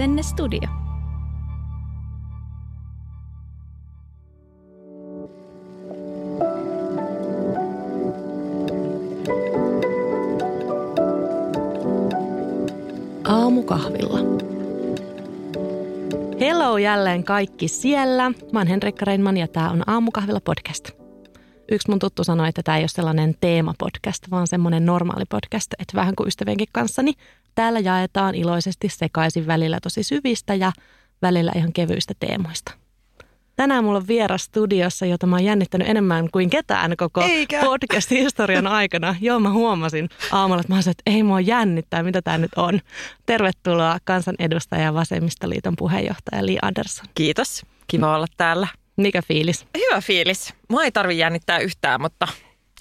Asenne Studio. Aamukahvilla. Hello jälleen kaikki siellä. Mä oon Henrikka Reinman ja tää on Aamukahvilla podcast. Yksi mun tuttu sanoi, että tämä ei ole sellainen teemapodcast, vaan semmoinen normaali podcast, että vähän kuin ystävienkin kanssa, niin täällä jaetaan iloisesti sekaisin välillä tosi syvistä ja välillä ihan kevyistä teemoista. Tänään mulla on vieras studiossa, jota mä oon jännittänyt enemmän kuin ketään koko podcast-historian aikana. Joo, mä huomasin aamulla, että mä olisin, että ei mua jännittää, mitä tämä nyt on. Tervetuloa kansanedustaja ja Vasemmistoliiton puheenjohtaja Li Andersson. Kiitos. Kiva olla täällä. Mikä fiilis? Hyvä fiilis. Mua ei tarvi jännittää yhtään, mutta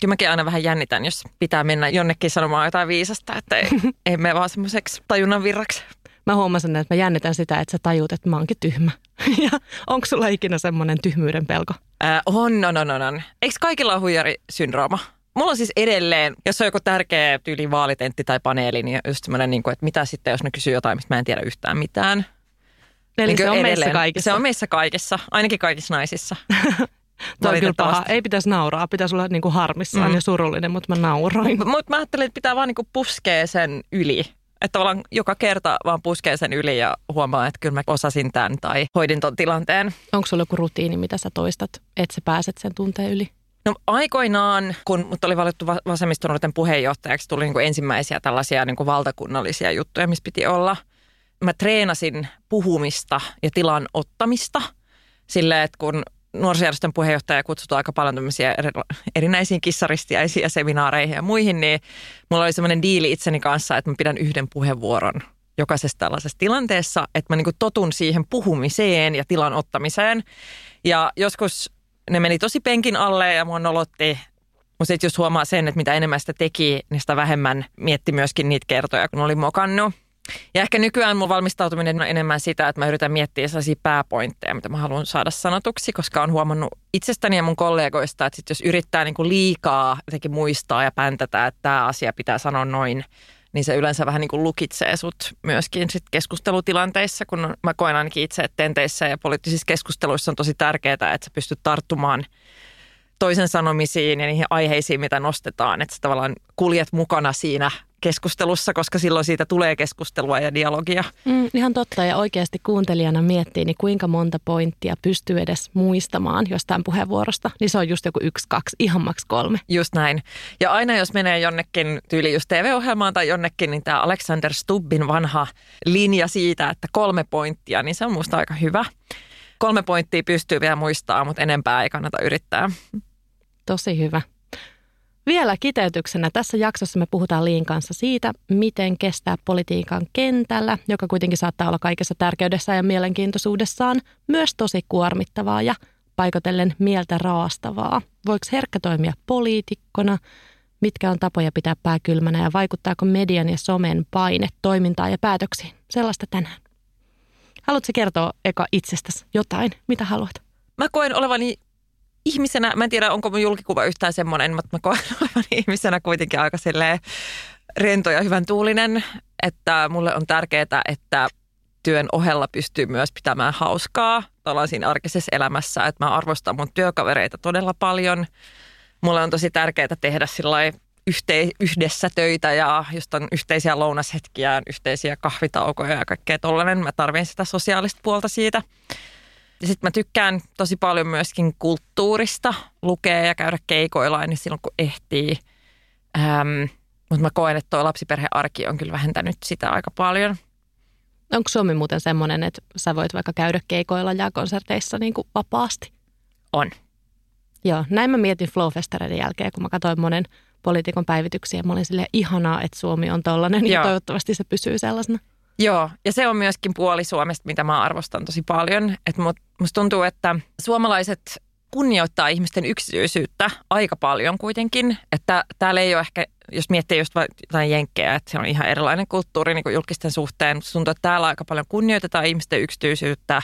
kyllä mäkin aina vähän jännitän, jos pitää mennä jonnekin sanomaan jotain viisasta, että ei, ei mene vaan semmoiseksi tajunnan virraksi. Mä huomasin, että mä jännitän sitä, että sä tajuut, että mä oonkin tyhmä. ja onko sulla ikinä semmoinen tyhmyyden pelko? Äh, on, on, on, on. Eikö kaikilla ole huijarisyndrooma? Mulla on siis edelleen, jos on joku tärkeä tyyli vaalitentti tai paneeli, niin just semmoinen, niin kuin, että mitä sitten, jos ne kysyy jotain, mistä mä en tiedä yhtään mitään. Eli Niin se on edelleen. meissä kaikissa. Se on meissä kaikissa, ainakin kaikissa naisissa. On kyllä paha. Ei pitäisi nauraa, pitäisi olla niinku harmissaan Mm. ja surullinen, mutta mä nauroin. Mutta mä ajattelin, että pitää vaan niinku puskea sen yli. Että tavallaan joka kerta vaan puskee sen yli ja huomaa, että kyllä mä osasin tämän tai hoidin ton tilanteen. Onko sulla joku rutiini, mitä sä toistat, että sä pääset sen tunteen yli? No aikoinaan, kun mut oli valittu va- vasemmistonuorten puheenjohtajaksi, tuli niinku ensimmäisiä tällaisia niinku valtakunnallisia juttuja, missä piti olla. Mä treenasin puhumista ja tilan ottamista silleen, että kun nuorisojärjestön puheenjohtaja kutsutui aika paljon tämmöisiä eri, erinäisiin kissaristiaisiin ja seminaareihin ja muihin, niin mulla oli semmoinen diili itseni kanssa, että mä pidän yhden puheenvuoron jokaisessa tällaisessa tilanteessa, että mä niinku totun siihen puhumiseen ja tilan ottamiseen. Ja joskus ne meni tosi penkin alle ja mua nolotti. Mutta sitten just huomaa sen, että mitä enemmän sitä teki, niin sitä vähemmän mietti myöskin niitä kertoja, kun oli mokannut. Ja ehkä nykyään mun valmistautuminen on enemmän sitä, että mä yritän miettiä sellaisia pääpointteja, mitä mä haluan saada sanotuksi, koska on huomannut itsestäni ja mun kollegoista, että sit jos yrittää niinku liikaa jotenkin muistaa ja päntätä, että tämä asia pitää sanoa noin, niin se yleensä vähän niin kuin lukitsee sut myöskin sit keskustelutilanteissa, kun mä koen ainakin itse, että tenteissä ja poliittisissa keskusteluissa on tosi tärkeää, että sä pystyt tarttumaan toisen sanomisiin ja niihin aiheisiin, mitä nostetaan, että sä tavallaan kuljet mukana siinä keskustelussa, koska silloin siitä tulee keskustelua ja dialogia. Mm, ihan totta ja oikeasti kuuntelijana miettii, niin kuinka monta pointtia pystyy edes muistamaan jostain puheenvuorosta. Niin se on just joku yksi, kaksi, ihan maks kolme. Just näin. Ja aina jos menee jonnekin tyyli just TV-ohjelmaan tai jonnekin, niin tämä Alexander Stubbin vanha linja siitä, että kolme pointtia, niin se on musta aika hyvä. Kolme pointtia pystyy vielä muistaa, mutta enempää ei kannata yrittää. Tosi hyvä. Vielä kiteytyksenä tässä jaksossa me puhutaan Liin kanssa siitä, miten kestää politiikan kentällä, joka kuitenkin saattaa olla kaikessa tärkeydessä ja mielenkiintoisuudessaan myös tosi kuormittavaa ja paikotellen mieltä raastavaa. Voiko herkkä toimia poliitikkona? Mitkä on tapoja pitää pää kylmänä ja vaikuttaako median ja somen paine toimintaan ja päätöksiin? Sellaista tänään. Haluatko kertoa eka itsestäsi jotain, mitä haluat? Mä koen olevani ihmisenä, mä en tiedä onko mun julkikuva yhtään semmoinen, mutta mä koen olevani ihmisenä kuitenkin aika silleen rento ja hyvän tuulinen, että mulle on tärkeää, että työn ohella pystyy myös pitämään hauskaa siinä arkisessa elämässä, että mä arvostan mun työkavereita todella paljon. Mulle on tosi tärkeää tehdä sillä yhte, yhdessä töitä ja just on yhteisiä lounashetkiä, yhteisiä kahvitaukoja ja kaikkea tollainen. Mä tarvin sitä sosiaalista puolta siitä. Ja sitten mä tykkään tosi paljon myöskin kulttuurista, lukea ja käydä keikoilla niin silloin kun ehtii. Ähm, mutta mä koen, että tuo lapsiperhearki on kyllä vähentänyt sitä aika paljon. Onko Suomi muuten semmoinen, että sä voit vaikka käydä keikoilla ja konserteissa niin kuin vapaasti? On. Joo, näin mä mietin Flowfestareiden jälkeen, kun mä katsoin monen poliitikon päivityksiä. Mä olin silleen ihanaa, että Suomi on tollainen ja Joo. toivottavasti se pysyy sellaisena. Joo, ja se on myöskin puoli Suomesta, mitä mä arvostan tosi paljon. Mut, musta tuntuu, että suomalaiset kunnioittaa ihmisten yksityisyyttä aika paljon kuitenkin. Että täällä ei ole ehkä, jos miettii just jotain jenkkejä, että se on ihan erilainen kulttuuri niin julkisten suhteen. Musta tuntuu, että täällä aika paljon kunnioitetaan ihmisten yksityisyyttä.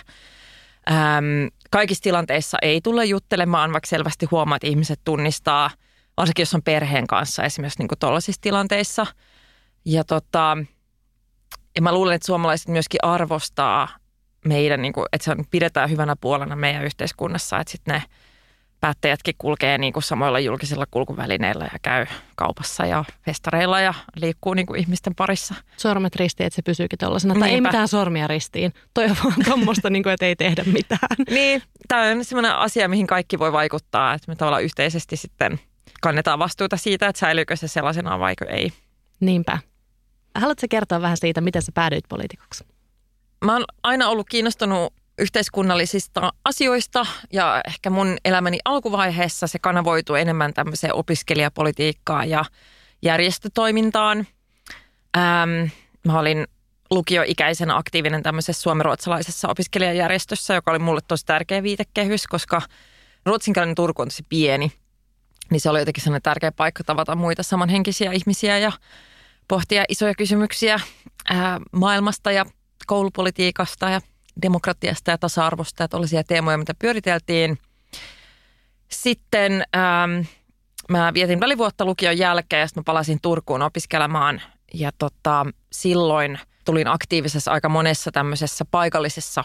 Ähm, kaikissa tilanteissa ei tulla juttelemaan, vaikka selvästi huomaa, että ihmiset tunnistaa, varsinkin jos on perheen kanssa esimerkiksi niin tuollaisissa tilanteissa. Ja tota, ja mä luulen, että suomalaiset myöskin arvostaa meidän, niin kuin, että se on, pidetään hyvänä puolena meidän yhteiskunnassa, että sitten ne päättäjätkin kulkee niin kuin samoilla julkisilla kulkuvälineillä ja käy kaupassa ja festareilla ja liikkuu niin kuin ihmisten parissa. Sormet ristiin, että se pysyykin tuollaisena. Tai ei mitään sormia ristiin. Toi on vaan tuommoista, niin kuin, että ei tehdä mitään. Niin, tämä on sellainen asia, mihin kaikki voi vaikuttaa, että me tavallaan yhteisesti sitten kannetaan vastuuta siitä, että säilyykö se sellaisena vai ei. Niinpä. Haluatko kertoa vähän siitä, miten sä päädyit poliitikoksi? Mä oon aina ollut kiinnostunut yhteiskunnallisista asioista ja ehkä mun elämäni alkuvaiheessa se kanavoitu enemmän tämmöiseen opiskelijapolitiikkaan ja järjestötoimintaan. Ähm, mä olin lukioikäisenä aktiivinen tämmöisessä suomenruotsalaisessa opiskelijajärjestössä, joka oli mulle tosi tärkeä viitekehys, koska ruotsinkielinen Turku on tosi pieni. Niin se oli jotenkin sellainen tärkeä paikka tavata muita samanhenkisiä ihmisiä ja pohtia isoja kysymyksiä ää, maailmasta ja koulupolitiikasta ja demokratiasta ja tasa-arvosta ja tällaisia teemoja, mitä pyöriteltiin. Sitten ähm, mä vietin välivuotta lukion jälkeen ja sitten mä palasin Turkuun opiskelemaan ja tota, silloin tulin aktiivisessa aika monessa tämmöisessä paikallisessa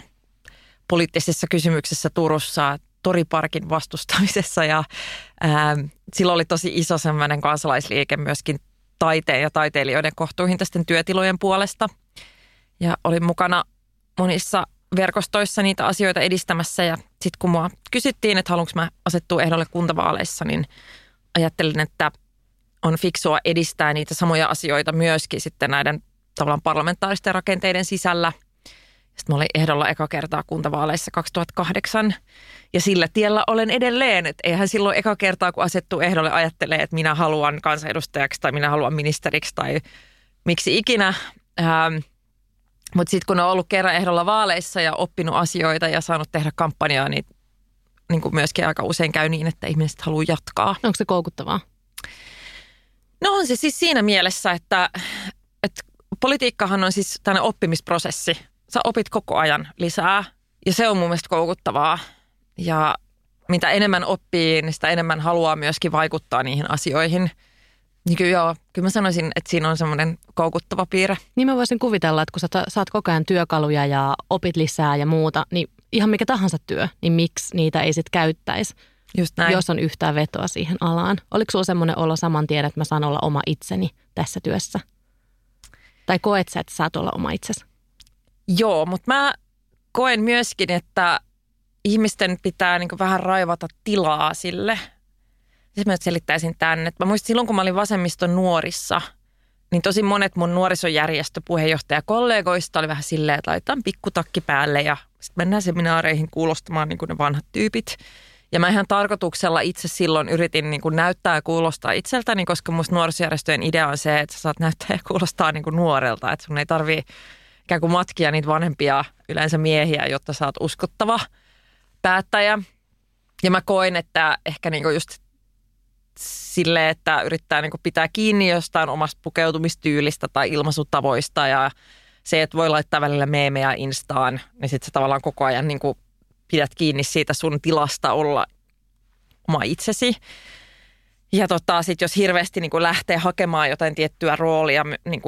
poliittisessa kysymyksessä Turussa, toriparkin vastustamisessa ja ää, silloin oli tosi iso semmoinen kansalaisliike myöskin taiteen ja taiteilijoiden kohtuuhintaisten työtilojen puolesta. Ja olin mukana monissa verkostoissa niitä asioita edistämässä ja sitten kun mua kysyttiin, että haluanko mä asettua ehdolle kuntavaaleissa, niin ajattelin, että on fiksua edistää niitä samoja asioita myöskin sitten näiden tavallaan parlamentaaristen rakenteiden sisällä. Sitten mä olin ehdolla eka kertaa kuntavaaleissa 2008 ja sillä tiellä olen edelleen. Että eihän silloin eka kertaa, kun asettuu ehdolle, ajattelee, että minä haluan kansanedustajaksi tai minä haluan ministeriksi tai miksi ikinä. Ähm, mutta sitten kun on ollut kerran ehdolla vaaleissa ja oppinut asioita ja saanut tehdä kampanjaa, niin, niin kuin myöskin aika usein käy niin, että ihmiset haluaa jatkaa. Onko se koukuttavaa? No on se siis siinä mielessä, että, että politiikkahan on siis tämmöinen oppimisprosessi. Sä opit koko ajan lisää ja se on mun mielestä koukuttavaa. Ja mitä enemmän oppii, niin sitä enemmän haluaa myöskin vaikuttaa niihin asioihin – niin kyllä joo, kyllä mä sanoisin, että siinä on semmoinen koukuttava piirre. Niin mä voisin kuvitella, että kun sä saat koko ajan työkaluja ja opit lisää ja muuta, niin ihan mikä tahansa työ, niin miksi niitä ei sitten käyttäisi, Just näin. jos on yhtään vetoa siihen alaan. Oliko sulla semmoinen olo saman tien, että mä saan olla oma itseni tässä työssä? Tai koet sä, että saat olla oma itsesi? Joo, mutta mä koen myöskin, että ihmisten pitää niin vähän raivata tilaa sille – Siis mä selittäisin tämän, että mä muistin silloin, kun mä olin vasemmiston nuorissa, niin tosi monet mun nuorisojärjestöpuheenjohtajakollegoista oli vähän silleen, että laitetaan pikkutakki päälle ja sitten mennään seminaareihin kuulostamaan niin ne vanhat tyypit. Ja mä ihan tarkoituksella itse silloin yritin niin kuin näyttää ja kuulostaa itseltäni, koska musta nuorisojärjestöjen idea on se, että sä saat näyttää ja kuulostaa niin kuin nuorelta. Että sun ei tarvii ikään kuin matkia niitä vanhempia, yleensä miehiä, jotta sä oot uskottava päättäjä. Ja mä koin, että ehkä niin kuin just sille, että yrittää niin pitää kiinni jostain omasta pukeutumistyylistä tai ilmaisutavoista ja se, että voi laittaa välillä meemejä Instaan, niin sitten sä tavallaan koko ajan niin pidät kiinni siitä sun tilasta olla oma itsesi. Ja tota, sitten jos hirveästi niin lähtee hakemaan jotain tiettyä roolia niin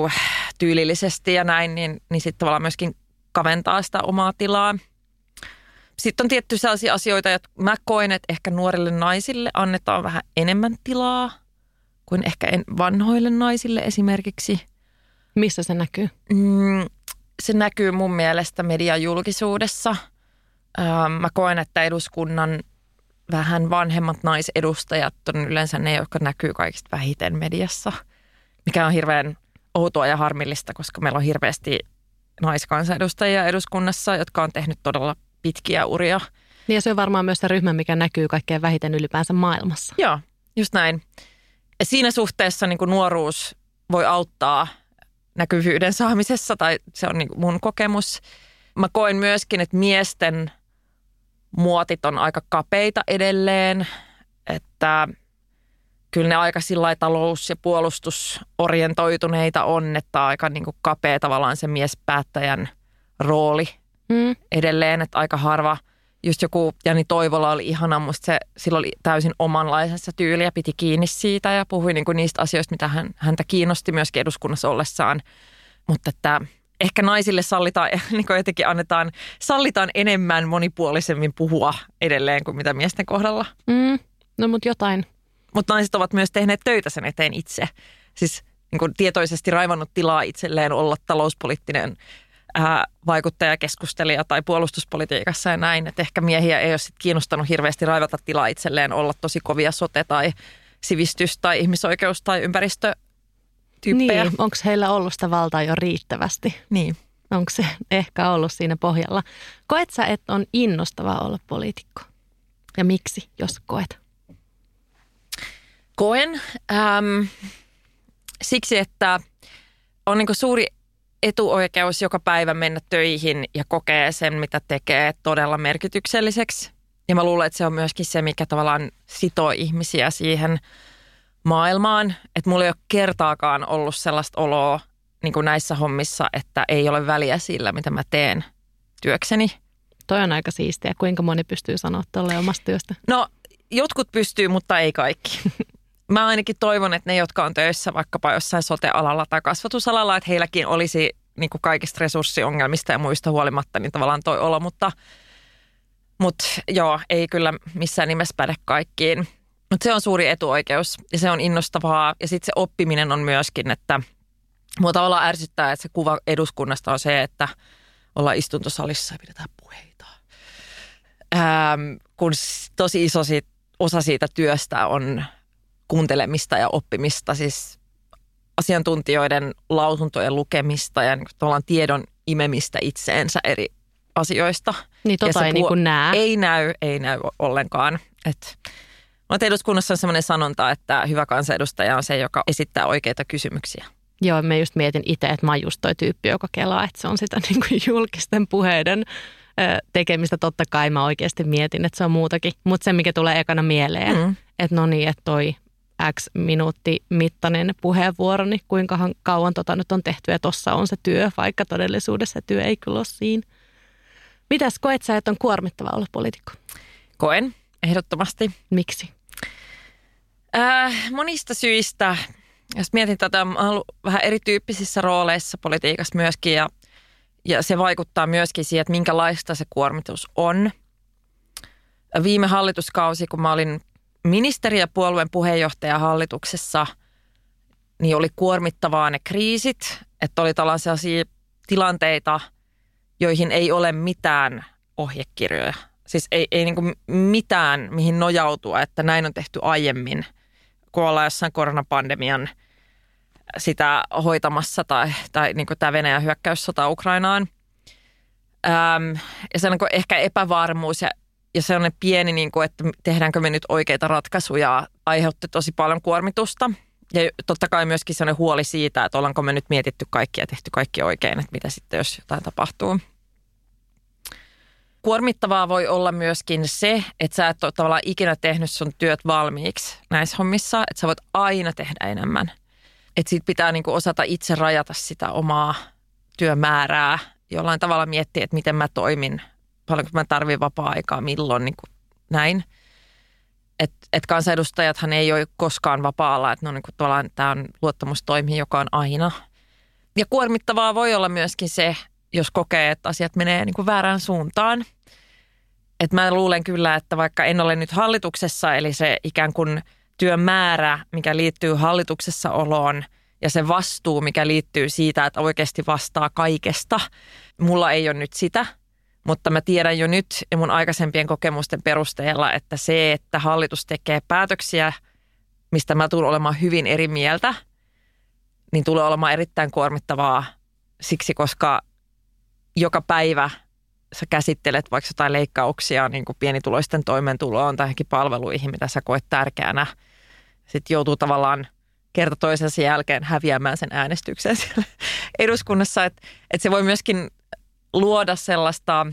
tyylillisesti ja näin, niin, niin sitten tavallaan myöskin kaventaa sitä omaa tilaa – sitten on tietty sellaisia asioita, että mä koen, että ehkä nuorille naisille annetaan vähän enemmän tilaa kuin ehkä vanhoille naisille esimerkiksi. Missä se näkyy? Mm, se näkyy mun mielestä median julkisuudessa. Ähm, mä koen, että eduskunnan vähän vanhemmat naisedustajat on yleensä ne, jotka näkyy kaikista vähiten mediassa, mikä on hirveän outoa ja harmillista, koska meillä on hirveästi naiskansanedustajia eduskunnassa, jotka on tehnyt todella pitkiä uria. Niin ja se on varmaan myös se ryhmä, mikä näkyy kaikkein vähiten ylipäänsä maailmassa. Joo, just näin. Ja siinä suhteessa niin kuin nuoruus voi auttaa näkyvyyden saamisessa, tai se on niin kuin mun kokemus. Mä koen myöskin, että miesten muotit on aika kapeita edelleen, että kyllä ne aika sillä talous- ja puolustusorientoituneita on, että aika niin kuin kapea tavallaan se miespäättäjän rooli – mm. edelleen, että aika harva, just joku Jani Toivola oli ihana, musta se silloin oli täysin omanlaisessa tyyliä, piti kiinni siitä ja puhui niinku niistä asioista, mitä hän, häntä kiinnosti myöskin eduskunnassa ollessaan. Mutta että ehkä naisille sallitaan, niin jotenkin annetaan, sallitaan enemmän monipuolisemmin puhua edelleen kuin mitä miesten kohdalla. Mm, no mutta jotain. Mutta naiset ovat myös tehneet töitä sen eteen itse. Siis niin kuin tietoisesti raivannut tilaa itselleen olla talouspoliittinen ää, vaikuttaja, keskustelija tai puolustuspolitiikassa ja näin. Että ehkä miehiä ei ole sit kiinnostanut hirveästi raivata tilaa itselleen olla tosi kovia sote- tai sivistys- tai ihmisoikeus- tai ympäristö Niin, onko heillä ollut sitä valtaa jo riittävästi? Niin. Onko se ehkä ollut siinä pohjalla? Koet sä, että on innostavaa olla poliitikko? Ja miksi, jos koet? Koen äm, siksi, että on niin suuri etuoikeus joka päivä mennä töihin ja kokee sen, mitä tekee todella merkitykselliseksi. Ja mä luulen, että se on myöskin se, mikä tavallaan sitoo ihmisiä siihen maailmaan. Että mulla ei ole kertaakaan ollut sellaista oloa niin kuin näissä hommissa, että ei ole väliä sillä, mitä mä teen työkseni. Toi on aika siistiä. Kuinka moni pystyy sanoa tuolle omasta työstä? No, jotkut pystyy, mutta ei kaikki. Mä ainakin toivon, että ne, jotka on töissä vaikkapa jossain sote-alalla tai kasvatusalalla, että heilläkin olisi niin kuin kaikista resurssiongelmista ja muista huolimatta niin tavallaan toi olo, mutta, mutta joo, ei kyllä missään nimessä päde kaikkiin. Mutta se on suuri etuoikeus ja se on innostavaa ja sitten se oppiminen on myöskin, että mua tavallaan ärsyttää, että se kuva eduskunnasta on se, että ollaan istuntosalissa ja pidetään puheita. Ähm, kun tosi iso siitä, osa siitä työstä on kuuntelemista ja oppimista, siis asiantuntijoiden lausuntojen lukemista ja niin tavallaan tiedon imemistä itseensä eri asioista. Niin tota ei puol- niin kuin näe. Ei näy, ei näy ollenkaan. Et, mutta eduskunnassa on sellainen sanonta, että hyvä kansanedustaja on se, joka esittää oikeita kysymyksiä. Joo, me just mietin itse, että mä oon just toi tyyppi, joka kelaa, että se on sitä niin kuin julkisten puheiden tekemistä. Totta kai mä oikeasti mietin, että se on muutakin. Mutta se, mikä tulee ekana mieleen, mm. että no niin, että toi X minuutti mittainen puheenvuoro, niin kuinka kauan tota nyt on tehty ja tossa on se työ, vaikka todellisuudessa työ ei kyllä ole siinä. Mitäs koet sä, että on kuormittava olla poliitikko? Koen, ehdottomasti. Miksi? Äh, monista syistä. Jos mietin tätä, mä ollut vähän erityyppisissä rooleissa politiikassa myöskin ja, ja se vaikuttaa myöskin siihen, että minkälaista se kuormitus on. Viime hallituskausi, kun mä olin ministeri ja puolueen puheenjohtaja hallituksessa, niin oli kuormittavaa ne kriisit, että oli tällaisia tilanteita, joihin ei ole mitään ohjekirjoja. Siis ei, ei niin mitään, mihin nojautua, että näin on tehty aiemmin, kun ollaan jossain koronapandemian sitä hoitamassa tai, tai niin tämä Venäjän hyökkäyssota Ukrainaan. Öm, ja se on niin ehkä epävarmuus ja ja se on ne pieni, niin kuin, että tehdäänkö me nyt oikeita ratkaisuja, aiheutti tosi paljon kuormitusta. Ja totta kai myöskin sellainen huoli siitä, että ollaanko me nyt mietitty kaikki ja tehty kaikki oikein, että mitä sitten, jos jotain tapahtuu. Kuormittavaa voi olla myöskin se, että sä et ole tavallaan ikinä tehnyt sun työt valmiiksi näissä hommissa, että sä voit aina tehdä enemmän. Että siitä pitää niinku osata itse rajata sitä omaa työmäärää, jollain tavalla miettiä, että miten mä toimin paljonko mä tarvitsen vapaa-aikaa, milloin, niin kuin näin. Että et kansanedustajathan ei ole koskaan vapaalla, että niin tämä on luottamustoimi, joka on aina. Ja kuormittavaa voi olla myöskin se, jos kokee, että asiat menee niin kuin väärään suuntaan. Että mä luulen kyllä, että vaikka en ole nyt hallituksessa, eli se ikään kuin työn määrä, mikä liittyy hallituksessa oloon ja se vastuu, mikä liittyy siitä, että oikeasti vastaa kaikesta, mulla ei ole nyt sitä – mutta mä tiedän jo nyt ja mun aikaisempien kokemusten perusteella, että se, että hallitus tekee päätöksiä, mistä mä tulen olemaan hyvin eri mieltä, niin tulee olemaan erittäin kuormittavaa siksi, koska joka päivä sä käsittelet vaikka jotain leikkauksia niin kuin pienituloisten toimeentuloon tai palveluihin, mitä sä koet tärkeänä. Sitten joutuu tavallaan kerta toisensa jälkeen häviämään sen äänestyksen siellä eduskunnassa. Että et se voi myöskin luoda sellaista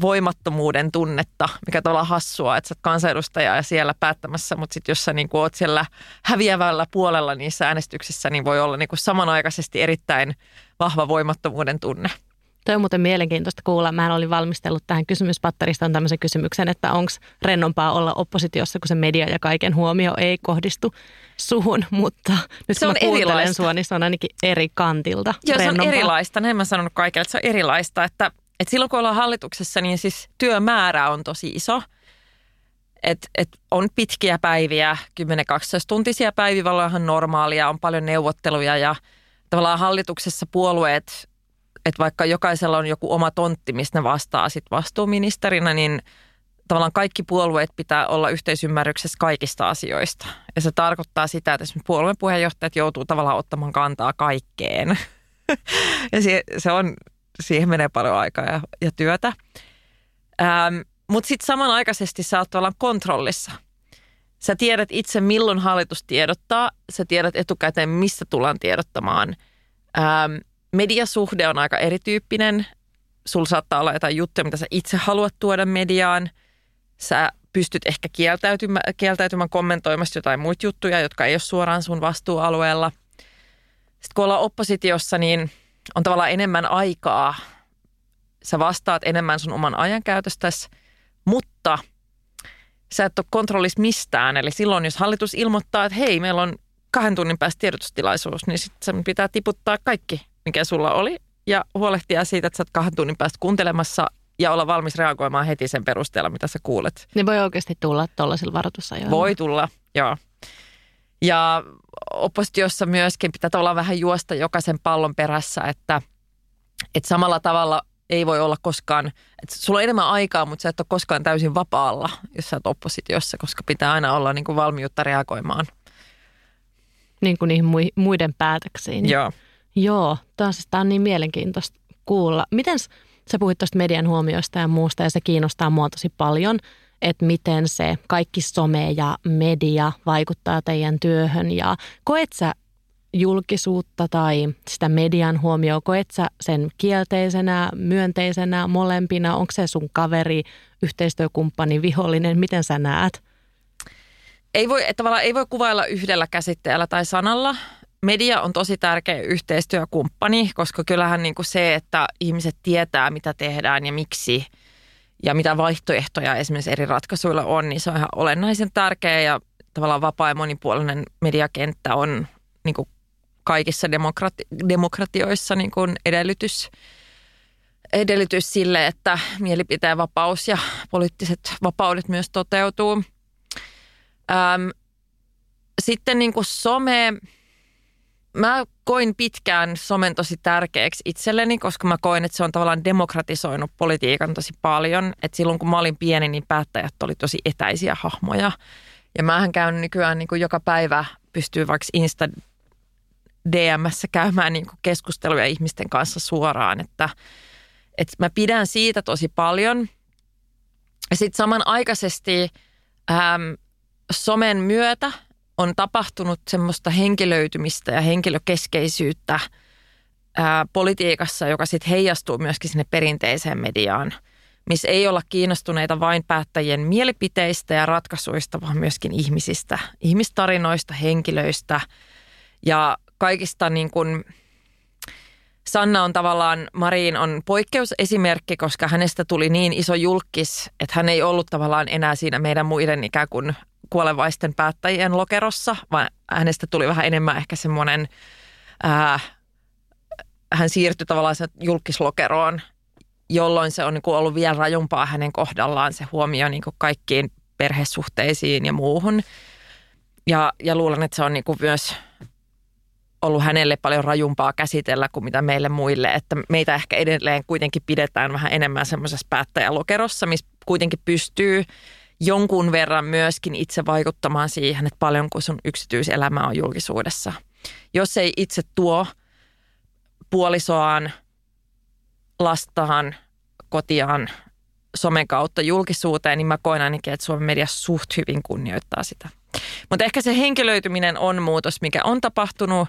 voimattomuuden tunnetta, mikä tavallaan hassua, että sä oot kansanedustaja ja siellä päättämässä, mutta sitten jos sä niin oot siellä häviävällä puolella niissä äänestyksissä, niin voi olla niin samanaikaisesti erittäin vahva voimattomuuden tunne. Toi on muuten mielenkiintoista kuulla. Mä olin valmistellut tähän kysymyspatteristaan tämmöisen kysymyksen, että onko rennompaa olla oppositiossa, kun se media ja kaiken huomio ei kohdistu suhun, mutta nyt se kun on mä erilaista. sua, niin se on ainakin eri kantilta. Joo, rennompaa. se on erilaista. Näin mä sanonut kaikille, että se on erilaista, että, että silloin kun ollaan hallituksessa, niin siis työmäärä on tosi iso. Et, et on pitkiä päiviä, 10-12 tuntisia päiviä, on ihan normaalia, on paljon neuvotteluja ja tavallaan hallituksessa puolueet että vaikka jokaisella on joku oma tontti, mistä ne vastaa sit vastuuministerinä, niin tavallaan kaikki puolueet pitää olla yhteisymmärryksessä kaikista asioista. Ja se tarkoittaa sitä, että esimerkiksi puolueen puheenjohtajat joutuu tavallaan ottamaan kantaa kaikkeen. ja se, se on, siihen menee paljon aikaa ja, ja työtä. Ähm, Mutta sitten samanaikaisesti sä oot tavallaan kontrollissa. Sä tiedät itse, milloin hallitus tiedottaa. Sä tiedät etukäteen, mistä tullaan tiedottamaan. Ähm, mediasuhde on aika erityyppinen. Sulla saattaa olla jotain juttuja, mitä sä itse haluat tuoda mediaan. Sä pystyt ehkä kieltäytymään, kieltäytymään kommentoimasta jotain muita juttuja, jotka ei ole suoraan sun vastuualueella. Sitten kun ollaan oppositiossa, niin on tavallaan enemmän aikaa. Sä vastaat enemmän sun oman ajankäytöstäsi, mutta sä et ole kontrollissa mistään. Eli silloin, jos hallitus ilmoittaa, että hei, meillä on kahden tunnin päästä tiedotustilaisuus, niin sitten pitää tiputtaa kaikki mikä sulla oli, ja huolehtia siitä, että sä oot kahden tunnin päästä kuuntelemassa ja olla valmis reagoimaan heti sen perusteella, mitä sä kuulet. Ne voi oikeasti tulla tuollaisilla varoitusajoilla. Voi tulla, joo. Ja oppositiossa myöskin pitää tavallaan vähän juosta jokaisen pallon perässä, että, että samalla tavalla ei voi olla koskaan, että sulla on enemmän aikaa, mutta sä et ole koskaan täysin vapaalla, jos sä oot oppositiossa, koska pitää aina olla niin kuin valmiutta reagoimaan. Niin kuin niihin muiden päätöksiin. Joo. Joo, taas tämä on niin mielenkiintoista kuulla. Miten sä puhuit tuosta median huomioista ja muusta ja se kiinnostaa mua tosi paljon, että miten se kaikki some ja media vaikuttaa teidän työhön ja koet sä julkisuutta tai sitä median huomioon, koet sä sen kielteisenä, myönteisenä, molempina, onko se sun kaveri, yhteistyökumppani, vihollinen, miten sä näet? Ei voi, tavallaan ei voi kuvailla yhdellä käsitteellä tai sanalla media on tosi tärkeä yhteistyökumppani, koska kyllähän niin kuin se, että ihmiset tietää, mitä tehdään ja miksi ja mitä vaihtoehtoja esimerkiksi eri ratkaisuilla on, niin se on ihan olennaisen tärkeä ja tavallaan vapaa ja monipuolinen mediakenttä on niin kuin kaikissa demokrati- demokratioissa niin kuin edellytys, edellytys sille, että mielipiteen vapaus ja poliittiset vapaudet myös toteutuu. Ähm, sitten niin kuin some, Mä koin pitkään somen tosi tärkeäksi itselleni, koska mä koin, että se on tavallaan demokratisoinut politiikan tosi paljon. Että silloin kun mä olin pieni, niin päättäjät oli tosi etäisiä hahmoja. Ja mähän käyn nykyään niin kuin joka päivä, pystyy vaikka Insta DMssä käymään niin kuin keskusteluja ihmisten kanssa suoraan. Että, että mä pidän siitä tosi paljon. Ja sitten samanaikaisesti äm, somen myötä on tapahtunut semmoista henkilöitymistä ja henkilökeskeisyyttä ää, politiikassa, joka sitten heijastuu myöskin sinne perinteiseen mediaan, missä ei olla kiinnostuneita vain päättäjien mielipiteistä ja ratkaisuista, vaan myöskin ihmisistä, ihmistarinoista, henkilöistä. Ja kaikista niin kuin, Sanna on tavallaan, Marin on poikkeusesimerkki, koska hänestä tuli niin iso julkis, että hän ei ollut tavallaan enää siinä meidän muiden ikään kuin kuolevaisten päättäjien lokerossa, vaan hänestä tuli vähän enemmän ehkä semmoinen, ää, hän siirtyi tavallaan julkislokeroon, jolloin se on niin ollut vielä rajumpaa hänen kohdallaan se huomio niin kuin kaikkiin perhesuhteisiin ja muuhun. Ja, ja luulen, että se on niin kuin myös ollut hänelle paljon rajumpaa käsitellä kuin mitä meille muille, että meitä ehkä edelleen kuitenkin pidetään vähän enemmän semmoisessa päättäjälokerossa, missä kuitenkin pystyy jonkun verran myöskin itse vaikuttamaan siihen, että paljonko sun yksityiselämä on julkisuudessa. Jos ei itse tuo puolisoaan, lastaan, kotiaan somen kautta julkisuuteen, niin mä koen ainakin, että Suomen media suht hyvin kunnioittaa sitä. Mutta ehkä se henkilöityminen on muutos, mikä on tapahtunut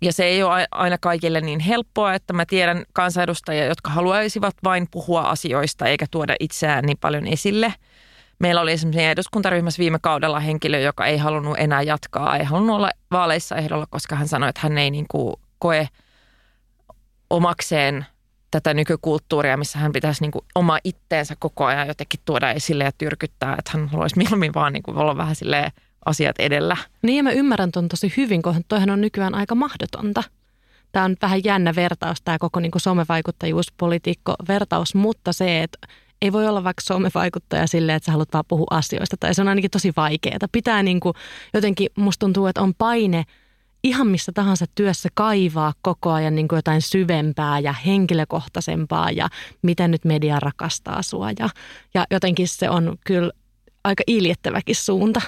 ja se ei ole aina kaikille niin helppoa, että mä tiedän kansanedustajia, jotka haluaisivat vain puhua asioista eikä tuoda itseään niin paljon esille – Meillä oli esimerkiksi eduskuntaryhmässä viime kaudella henkilö, joka ei halunnut enää jatkaa, ei halunnut olla vaaleissa ehdolla, koska hän sanoi, että hän ei niin kuin koe omakseen tätä nykykulttuuria, missä hän pitäisi niin kuin oma itteensä koko ajan jotenkin tuoda esille ja tyrkyttää, että hän haluaisi mieluummin vaan niin kuin olla vähän silleen asiat edellä. Niin mä ymmärrän ton tosi hyvin, kun toihan on nykyään aika mahdotonta. Tämä on vähän jännä vertaus, tämä koko niin somevaikuttajuus, politiikko vertaus, mutta se, että ei voi olla vaikka somevaikuttaja silleen, että sä haluat vaan puhua asioista, tai se on ainakin tosi vaikeaa. Pitää niin kuin, jotenkin, musta tuntuu, että on paine ihan missä tahansa työssä kaivaa koko ajan niin kuin jotain syvempää ja henkilökohtaisempaa ja miten nyt media rakastaa sua. Ja, ja jotenkin se on kyllä aika iljettäväkin suunta.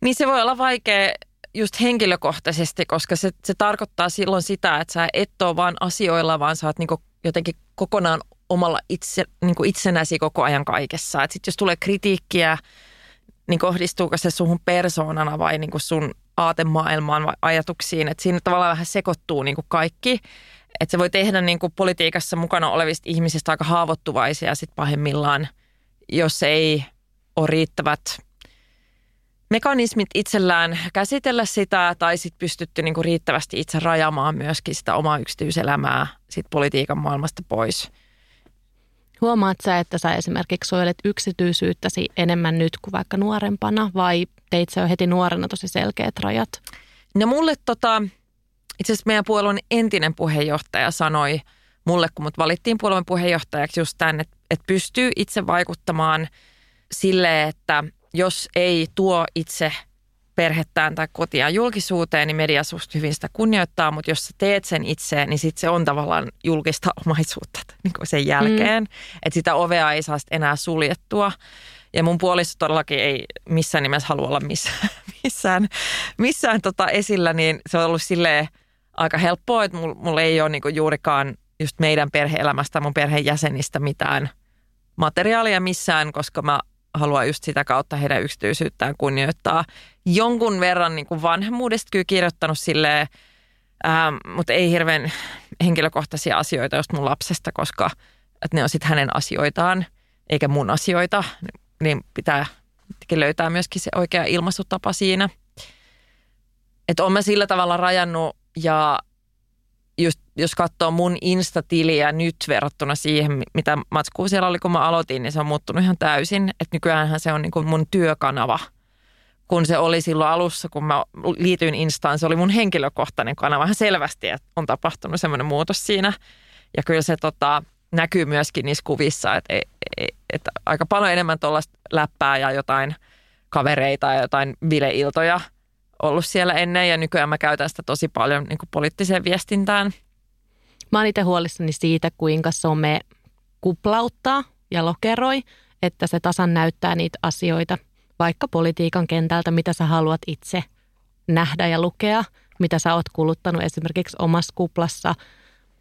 Niin se voi olla vaikea just henkilökohtaisesti, koska se, se tarkoittaa silloin sitä, että sä et ole vaan asioilla, vaan sä oot niin jotenkin kokonaan omalla itse, niin itsenäsi koko ajan kaikessa. Sitten jos tulee kritiikkiä, niin kohdistuuko se suhun persoonana vai niin sun aatemaailmaan vai ajatuksiin. Että siinä tavallaan vähän sekoittuu niin kaikki. Että se voi tehdä niin politiikassa mukana olevista ihmisistä aika haavoittuvaisia sitten pahimmillaan, jos ei ole riittävät mekanismit itsellään käsitellä sitä tai sitten pystytty niinku riittävästi itse rajamaan myöskin sitä omaa yksityiselämää sit politiikan maailmasta pois. Huomaat sä, että sä esimerkiksi suojelet yksityisyyttäsi enemmän nyt kuin vaikka nuorempana vai teit sä jo heti nuorena tosi selkeät rajat? No mulle tota, itse asiassa meidän puolueen entinen puheenjohtaja sanoi mulle, kun mut valittiin puolueen puheenjohtajaksi just tämän, että, että pystyy itse vaikuttamaan sille, että jos ei tuo itse perhettään tai kotia julkisuuteen, niin media susta hyvin sitä kunnioittaa, mutta jos sä teet sen itse, niin sitten se on tavallaan julkista omaisuutta niin kuin sen jälkeen. Mm. Että sitä ovea ei saa enää suljettua. Ja mun puoliso todellakin ei missään nimessä halua olla missään, missään, missään tota esillä, niin se on ollut silleen aika helppoa, että mulla mul ei ole niinku juurikaan just meidän perheelämästä, mun perheenjäsenistä mitään materiaalia missään, koska mä haluaa just sitä kautta heidän yksityisyyttään kunnioittaa. Jonkun verran niin kuin vanhemmuudesta kyllä kirjoittanut silleen, ää, mutta ei hirveän henkilökohtaisia asioita just mun lapsesta, koska että ne on sitten hänen asioitaan eikä mun asioita, niin pitää löytää myöskin se oikea ilmaistutapa siinä. Että on mä sillä tavalla rajannut ja just, jos katsoo mun Insta-tiliä nyt verrattuna siihen, mitä matskua siellä oli, kun mä aloitin, niin se on muuttunut ihan täysin. Että nykyäänhän se on niin kuin mun työkanava. Kun se oli silloin alussa, kun mä liityin Instaan, se oli mun henkilökohtainen kanava. Vähän selvästi, että on tapahtunut semmoinen muutos siinä. Ja kyllä se tota, näkyy myöskin niissä kuvissa, että, että aika paljon enemmän tuollaista läppää ja jotain kavereita ja jotain bileiltoja – ollut siellä ennen ja nykyään mä käytän sitä tosi paljon niin kuin poliittiseen viestintään. Mä oon itse huolissani siitä, kuinka some kuplauttaa ja lokeroi, että se tasan näyttää niitä asioita, vaikka politiikan kentältä, mitä sä haluat itse nähdä ja lukea, mitä sä oot kuluttanut esimerkiksi omassa kuplassa.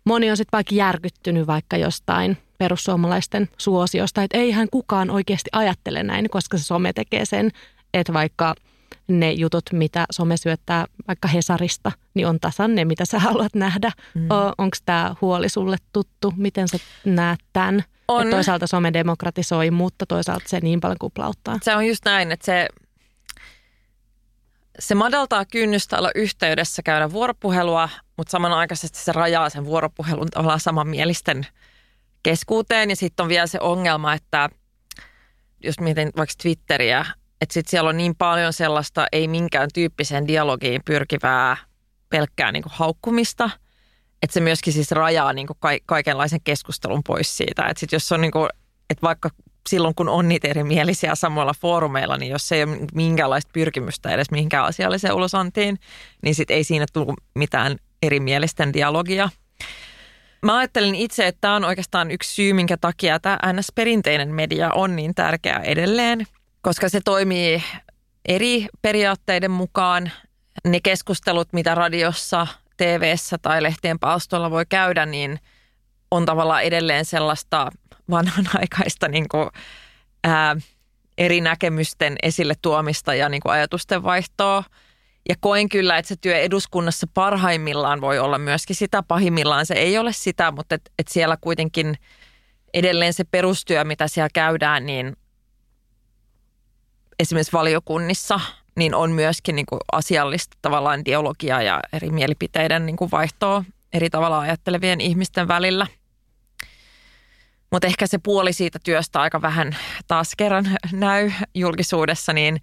Moni on sitten vaikka järkyttynyt vaikka jostain perussuomalaisten suosiosta, että eihän kukaan oikeasti ajattele näin, koska se some tekee sen, että vaikka – ne jutut, mitä some syöttää vaikka Hesarista, niin on tasan ne, mitä sä haluat nähdä. Mm. Onko tämä huoli sulle tuttu? Miten sä näet tämän? On. Että toisaalta some demokratisoi, mutta toisaalta se niin paljon kuplauttaa. Se on just näin, että se, se madaltaa kynnystä olla yhteydessä, käydä vuoropuhelua, mutta samanaikaisesti se rajaa sen vuoropuhelun tavallaan samanmielisten keskuuteen. Ja sitten on vielä se ongelma, että jos mietin vaikka Twitteriä, että sit siellä on niin paljon sellaista ei minkään tyyppiseen dialogiin pyrkivää pelkkää niin kuin haukkumista, että se myöskin siis rajaa niin kuin ka- kaikenlaisen keskustelun pois siitä. Että sit jos on niin kuin, että vaikka silloin kun on niitä erimielisiä samoilla foorumeilla, niin jos ei ole minkäänlaista pyrkimystä edes mihinkään asialliseen ulosantiin, niin sitten ei siinä tule mitään erimielisten dialogia. Mä ajattelin itse, että tämä on oikeastaan yksi syy, minkä takia tämä NS-perinteinen media on niin tärkeä edelleen koska se toimii eri periaatteiden mukaan. Ne keskustelut, mitä radiossa, tv tai lehtien palstoilla voi käydä, niin on tavallaan edelleen sellaista vanhanaikaista niin kuin, ää, eri näkemysten esille tuomista ja niin kuin ajatusten vaihtoa. Ja koen kyllä, että se työ eduskunnassa parhaimmillaan voi olla myöskin sitä, pahimmillaan se ei ole sitä, mutta et, et siellä kuitenkin edelleen se perustyö, mitä siellä käydään, niin esimerkiksi valiokunnissa, niin on myöskin niin kuin asiallista tavallaan dialogia ja eri mielipiteiden niin kuin vaihtoa eri tavalla ajattelevien ihmisten välillä. Mutta ehkä se puoli siitä työstä aika vähän taas kerran näy julkisuudessa, niin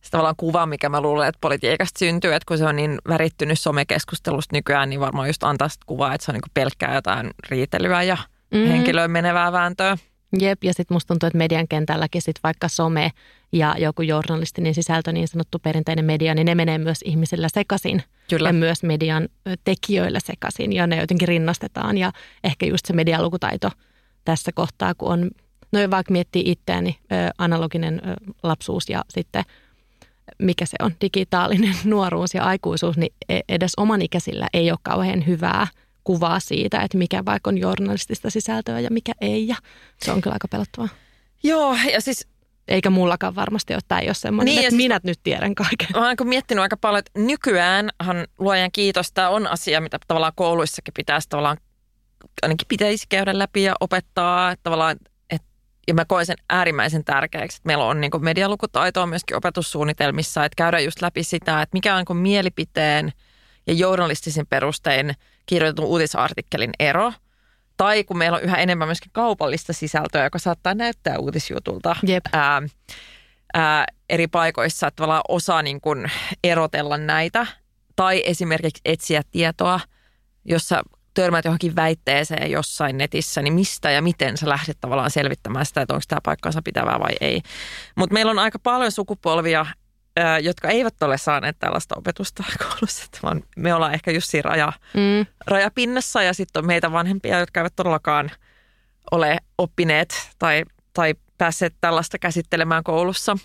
se tavallaan kuva, mikä mä luulen, että politiikasta syntyy, että kun se on niin värittynyt somekeskustelusta nykyään, niin varmaan just antaa sitä kuvaa, että se on niin pelkkää jotain riitelyä ja mm-hmm. henkilöön menevää vääntöä. Jep, ja sitten musta tuntuu, että median kentälläkin sit vaikka some ja joku journalistinen sisältö, niin sanottu perinteinen media, niin ne menee myös ihmisillä sekaisin. Kyllä. Ja myös median tekijöillä sekaisin, ja ne jotenkin rinnastetaan. Ja ehkä just se medialukutaito tässä kohtaa, kun on, no vaikka miettii itseäni, analoginen lapsuus ja sitten mikä se on, digitaalinen nuoruus ja aikuisuus, niin e-, edes oman ikäisillä ei ole kauhean hyvää – kuvaa siitä, että mikä vaikka on journalistista sisältöä ja mikä ei. Ja se on kyllä aika pelottavaa. Joo, ja siis... Eikä mullakaan varmasti ole, tämä ei ole semmoinen, niin, että siis, minä nyt tiedän kaiken. Mä oon miettinyt aika paljon, että nykyäänhan luojan kiitos, tämä on asia, mitä tavallaan kouluissakin pitäisi tavallaan, ainakin pitäisi käydä läpi ja opettaa, että tavallaan et, ja mä koen sen äärimmäisen tärkeäksi, että meillä on niin medialukutaitoa myöskin opetussuunnitelmissa, että käydään just läpi sitä, että mikä on niin mielipiteen ja journalistisin perustein – kirjoitetun uutisartikkelin ero. Tai kun meillä on yhä enemmän myöskin kaupallista sisältöä, joka saattaa näyttää uutisjutulta Jep. Ää, ää, eri paikoissa, että tavallaan osaa niin kuin erotella näitä. Tai esimerkiksi etsiä tietoa, jossa törmäät johonkin väitteeseen jossain netissä, niin mistä ja miten sä lähdet tavallaan selvittämään sitä, että onko tämä paikkansa pitävää vai ei. Mutta meillä on aika paljon sukupolvia, jotka eivät ole saaneet tällaista opetusta koulussa, vaan me ollaan ehkä just siinä raja, mm. rajapinnassa ja sitten on meitä vanhempia, jotka eivät todellakaan ole oppineet tai, tai päässeet tällaista käsittelemään koulussa.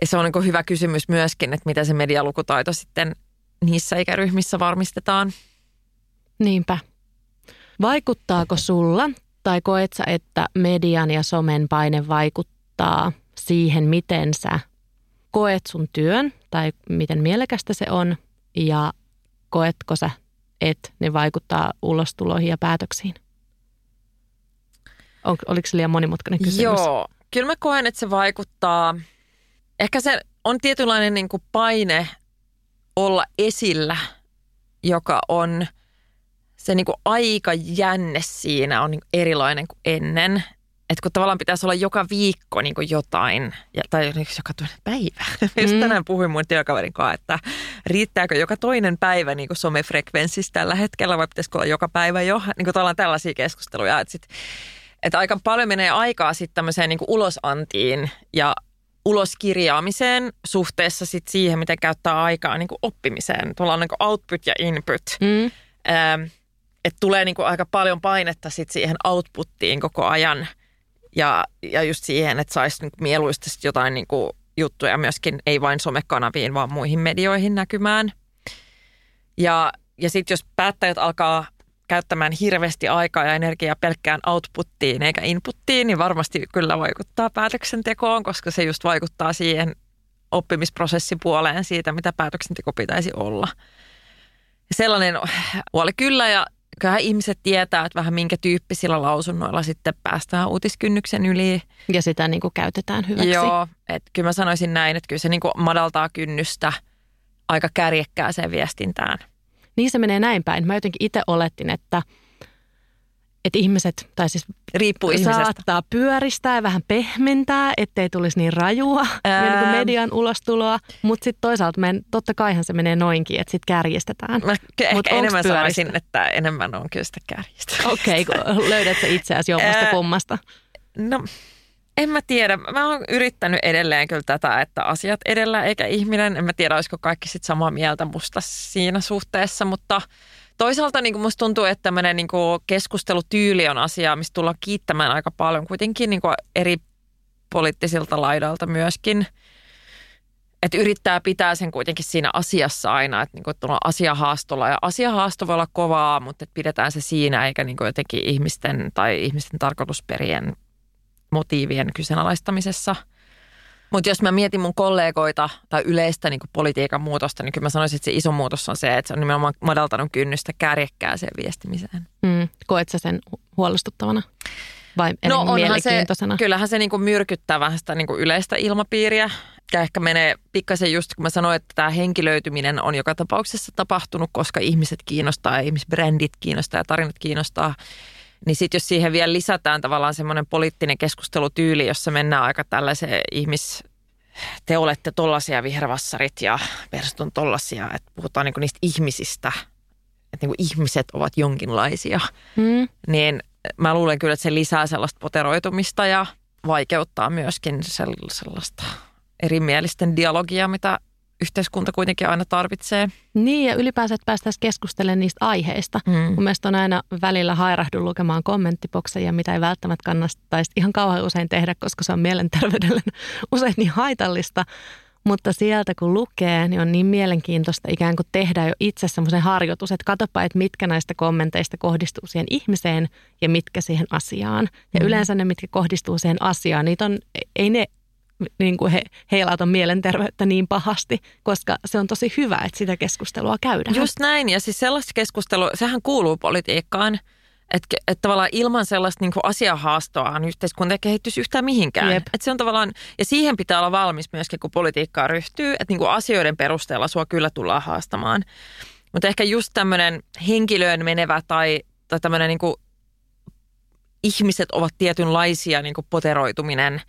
Ja se on niin hyvä kysymys myöskin, että miten se medialukutaito sitten niissä ikäryhmissä varmistetaan. Niinpä. Vaikuttaako sulla tai koet sä, että median ja somen paine vaikuttaa siihen, miten sä koet sun työn tai miten mielekästä se on ja koetko sä, että ne vaikuttaa ulostuloihin ja päätöksiin? On, oliko se liian monimutkainen kysymys? Joo, kyllä mä koen, että se vaikuttaa. Ehkä se on tietynlainen niin kuin paine olla esillä, joka on se niin kuin aika jänne siinä on niin erilainen kuin ennen että kun tavallaan pitäisi olla joka viikko niin kuin jotain, ja, tai joka toinen päivä. Just mm. tänään puhuin mun työkaverin kanssa, että riittääkö joka toinen päivä niin kuin somefrekvenssistä tällä hetkellä, vai pitäisikö olla joka päivä jo? Niin kuin tällaisia keskusteluja, että, sit, että aika paljon menee aikaa sitten tämmöiseen niin kuin ulosantiin ja uloskirjaamiseen suhteessa sit siihen, miten käyttää aikaa niin kuin oppimiseen. Tuolla on niin kuin output ja input. Mm. Ähm, että tulee niin kuin aika paljon painetta sit siihen outputtiin koko ajan – ja, ja just siihen, että saisi mieluisesti jotain niin kuin juttuja myöskin, ei vain somekanaviin, vaan muihin medioihin näkymään. Ja, ja sitten jos päättäjät alkaa käyttämään hirveästi aikaa ja energiaa pelkkään outputtiin eikä inputtiin, niin varmasti kyllä vaikuttaa päätöksentekoon, koska se just vaikuttaa siihen oppimisprosessipuoleen siitä, mitä päätöksenteko pitäisi olla. Sellainen huoli kyllä ja kyllähän ihmiset tietää, että vähän minkä tyyppisillä lausunnoilla sitten päästään uutiskynnyksen yli. Ja sitä niin kuin käytetään hyväksi. Joo, että kyllä mä sanoisin näin, että kyllä se niin kuin madaltaa kynnystä aika kärjekkääseen viestintään. Niin se menee näin päin. Mä jotenkin itse olettin, että – että ihmiset, tai siis Riippuu saattaa ihmisestä. pyöristää ja vähän pehmentää, ettei tulisi niin rajua Ää... niin median ulostuloa. Mutta sitten toisaalta men, totta kaihan se menee noinkin, että sitten kärjestetään. Mä Mut enemmän sanoisin, että enemmän on kyllä sitä kärjestä. Okei, okay, löydät sä itseäsi jommasta kummasta? No en mä tiedä. Mä oon yrittänyt edelleen kyllä tätä, että asiat edellä eikä ihminen. En mä tiedä, olisiko kaikki sitten samaa mieltä musta siinä suhteessa, mutta – Toisaalta niin kuin musta tuntuu, että tämmöinen niin kuin keskustelutyyli on asia, mistä tullaan kiittämään aika paljon kuitenkin niin kuin eri poliittisilta laidalta myöskin. Että yrittää pitää sen kuitenkin siinä asiassa aina, että niin kuin, tuolla asiahaastolla. Ja asiahaasto voi olla kovaa, mutta että pidetään se siinä eikä niin jotenkin ihmisten tai ihmisten tarkoitusperien motiivien kyseenalaistamisessa – mutta jos mä mietin mun kollegoita tai yleistä niin politiikan muutosta, niin kyllä mä sanoisin, että se iso muutos on se, että se on nimenomaan madaltanut kynnystä kärjekkääseen viestimiseen. Mm. Koet sä sen huolestuttavana? Vai no onhan se, kyllähän se niinku myrkyttää vähän sitä niinku yleistä ilmapiiriä. Ja ehkä menee pikkasen just, kun mä sanoin, että tämä henkilöityminen on joka tapauksessa tapahtunut, koska ihmiset kiinnostaa ihmisbrändit kiinnostaa ja tarinat kiinnostaa. Niin sitten jos siihen vielä lisätään tavallaan semmoinen poliittinen keskustelutyyli, jossa mennään aika tällaiseen ihmis, te olette tollaisia vihervassarit ja persut on tollaisia, että puhutaan niinku niistä ihmisistä, että niinku ihmiset ovat jonkinlaisia, mm. niin mä luulen kyllä, että se lisää sellaista poteroitumista ja vaikeuttaa myöskin sellaista erimielisten dialogia, mitä yhteiskunta kuitenkin aina tarvitsee. Niin ja ylipäänsä, että päästäisiin keskustelemaan niistä aiheista. Mm. Mun mielestä on aina välillä hairahdu lukemaan kommenttibokseja, mitä ei välttämättä kannattaisi ihan kauhean usein tehdä, koska se on mielenterveydelle usein niin haitallista. Mutta sieltä kun lukee, niin on niin mielenkiintoista ikään kuin tehdä jo itse semmoisen harjoitus, että katsopa, että mitkä näistä kommenteista kohdistuu siihen ihmiseen ja mitkä siihen asiaan. Ja mm. yleensä ne, mitkä kohdistuu siihen asiaan, niitä on, ei ne niin kuin he, heilauta mielenterveyttä niin pahasti, koska se on tosi hyvä, että sitä keskustelua käydään. Just näin, ja siis sellaista keskustelua, sehän kuuluu politiikkaan, että, että tavallaan ilman sellaista niin asiahaastoa yhteiskunta ei kehittyisi yhtään mihinkään. Että se on tavallaan, ja siihen pitää olla valmis myöskin, kun politiikkaa ryhtyy, että niin kuin asioiden perusteella sua kyllä tullaan haastamaan. Mutta ehkä just tämmöinen henkilöön menevä tai, tai tämmöinen niin kuin ihmiset ovat tietynlaisia niin kuin poteroituminen,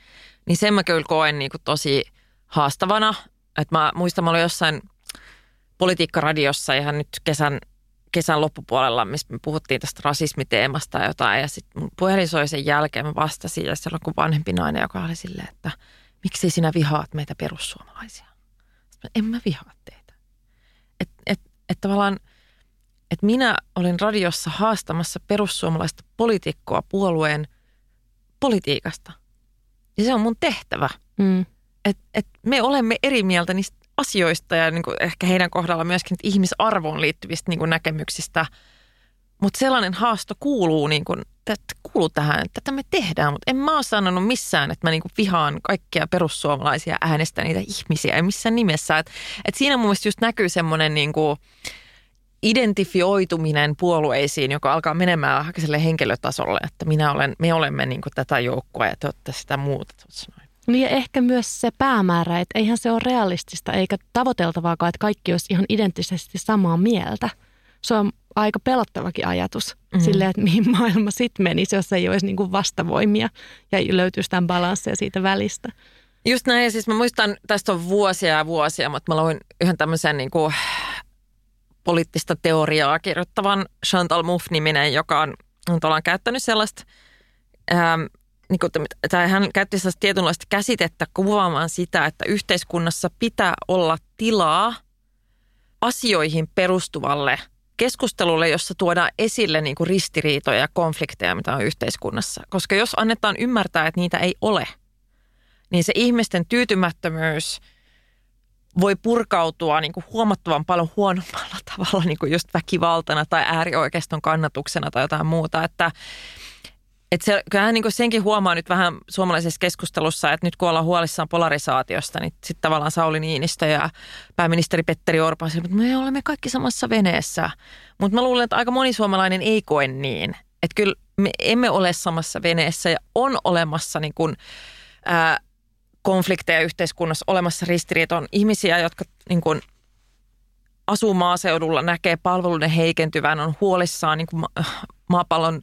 niin sen mä kyllä koen niin kuin tosi haastavana. Että mä muistan, mä olin jossain politiikkaradiossa ihan nyt kesän, kesän loppupuolella, missä me puhuttiin tästä rasismiteemasta ja jotain. Ja sitten mun puhelin soi sen jälkeen, mä vastasin ja siellä on vanhempi nainen, joka oli silleen, että miksi sinä vihaat meitä perussuomalaisia? Sitten en mä vihaa teitä. Että et, et tavallaan, että minä olin radiossa haastamassa perussuomalaista poliitikkoa puolueen politiikasta – ja se on mun tehtävä. Mm. Et, et me olemme eri mieltä niistä asioista ja niin kuin ehkä heidän kohdalla myöskin ihmisarvoon liittyvistä niin kuin näkemyksistä. Mutta sellainen haasto kuuluu, niin kuin, että kuuluu tähän, että tätä me tehdään. Mutta en mä ole sanonut missään, että mä niin kuin vihaan kaikkia perussuomalaisia äänestä niitä ihmisiä. Ei missään nimessä. Et, et siinä mun mielestä just näkyy semmoinen niin kuin, identifioituminen puolueisiin, joka alkaa menemään sille henkilötasolle, että minä olen, me olemme niin kuin tätä joukkoa ja te olette sitä muuta. Niin ja ehkä myös se päämäärä, että eihän se ole realistista eikä tavoiteltavaakaan, että kaikki olisi ihan identtisesti samaa mieltä. Se on aika pelottavakin ajatus mm. silleen, että mihin maailma sitten menisi, jos ei olisi niin kuin vastavoimia ja löytyisi tämän balanssia siitä välistä. Just näin, ja siis mä muistan, tästä on vuosia ja vuosia, mutta mä luin yhden tämmöisen niin kuin poliittista teoriaa kirjoittavan Chantal Mouffe-niminen, joka on, on käyttänyt sellaista, ää, niin kuin, tai hän käytti sellaista tietynlaista käsitettä kuvaamaan sitä, että yhteiskunnassa pitää olla tilaa asioihin perustuvalle keskustelulle, jossa tuodaan esille niin kuin ristiriitoja ja konflikteja, mitä on yhteiskunnassa. Koska jos annetaan ymmärtää, että niitä ei ole, niin se ihmisten tyytymättömyys – voi purkautua niin kuin huomattavan paljon huonommalla tavalla niin kuin just väkivaltana tai äärioikeiston kannatuksena tai jotain muuta. Että, että se, kyllähän niin kuin senkin huomaa nyt vähän suomalaisessa keskustelussa, että nyt kun ollaan huolissaan polarisaatiosta, niin sitten tavallaan Sauli Niinistö ja pääministeri Petteri Orpo että me olemme kaikki samassa veneessä. Mutta mä luulen, että aika moni suomalainen ei koe niin. Että kyllä me emme ole samassa veneessä ja on olemassa niin kuin, ää, konflikteja yhteiskunnassa olemassa ristiriita on ihmisiä, jotka niin kuin, asuu maaseudulla, näkee palveluiden heikentyvän, on huolissaan niin kuin maapallon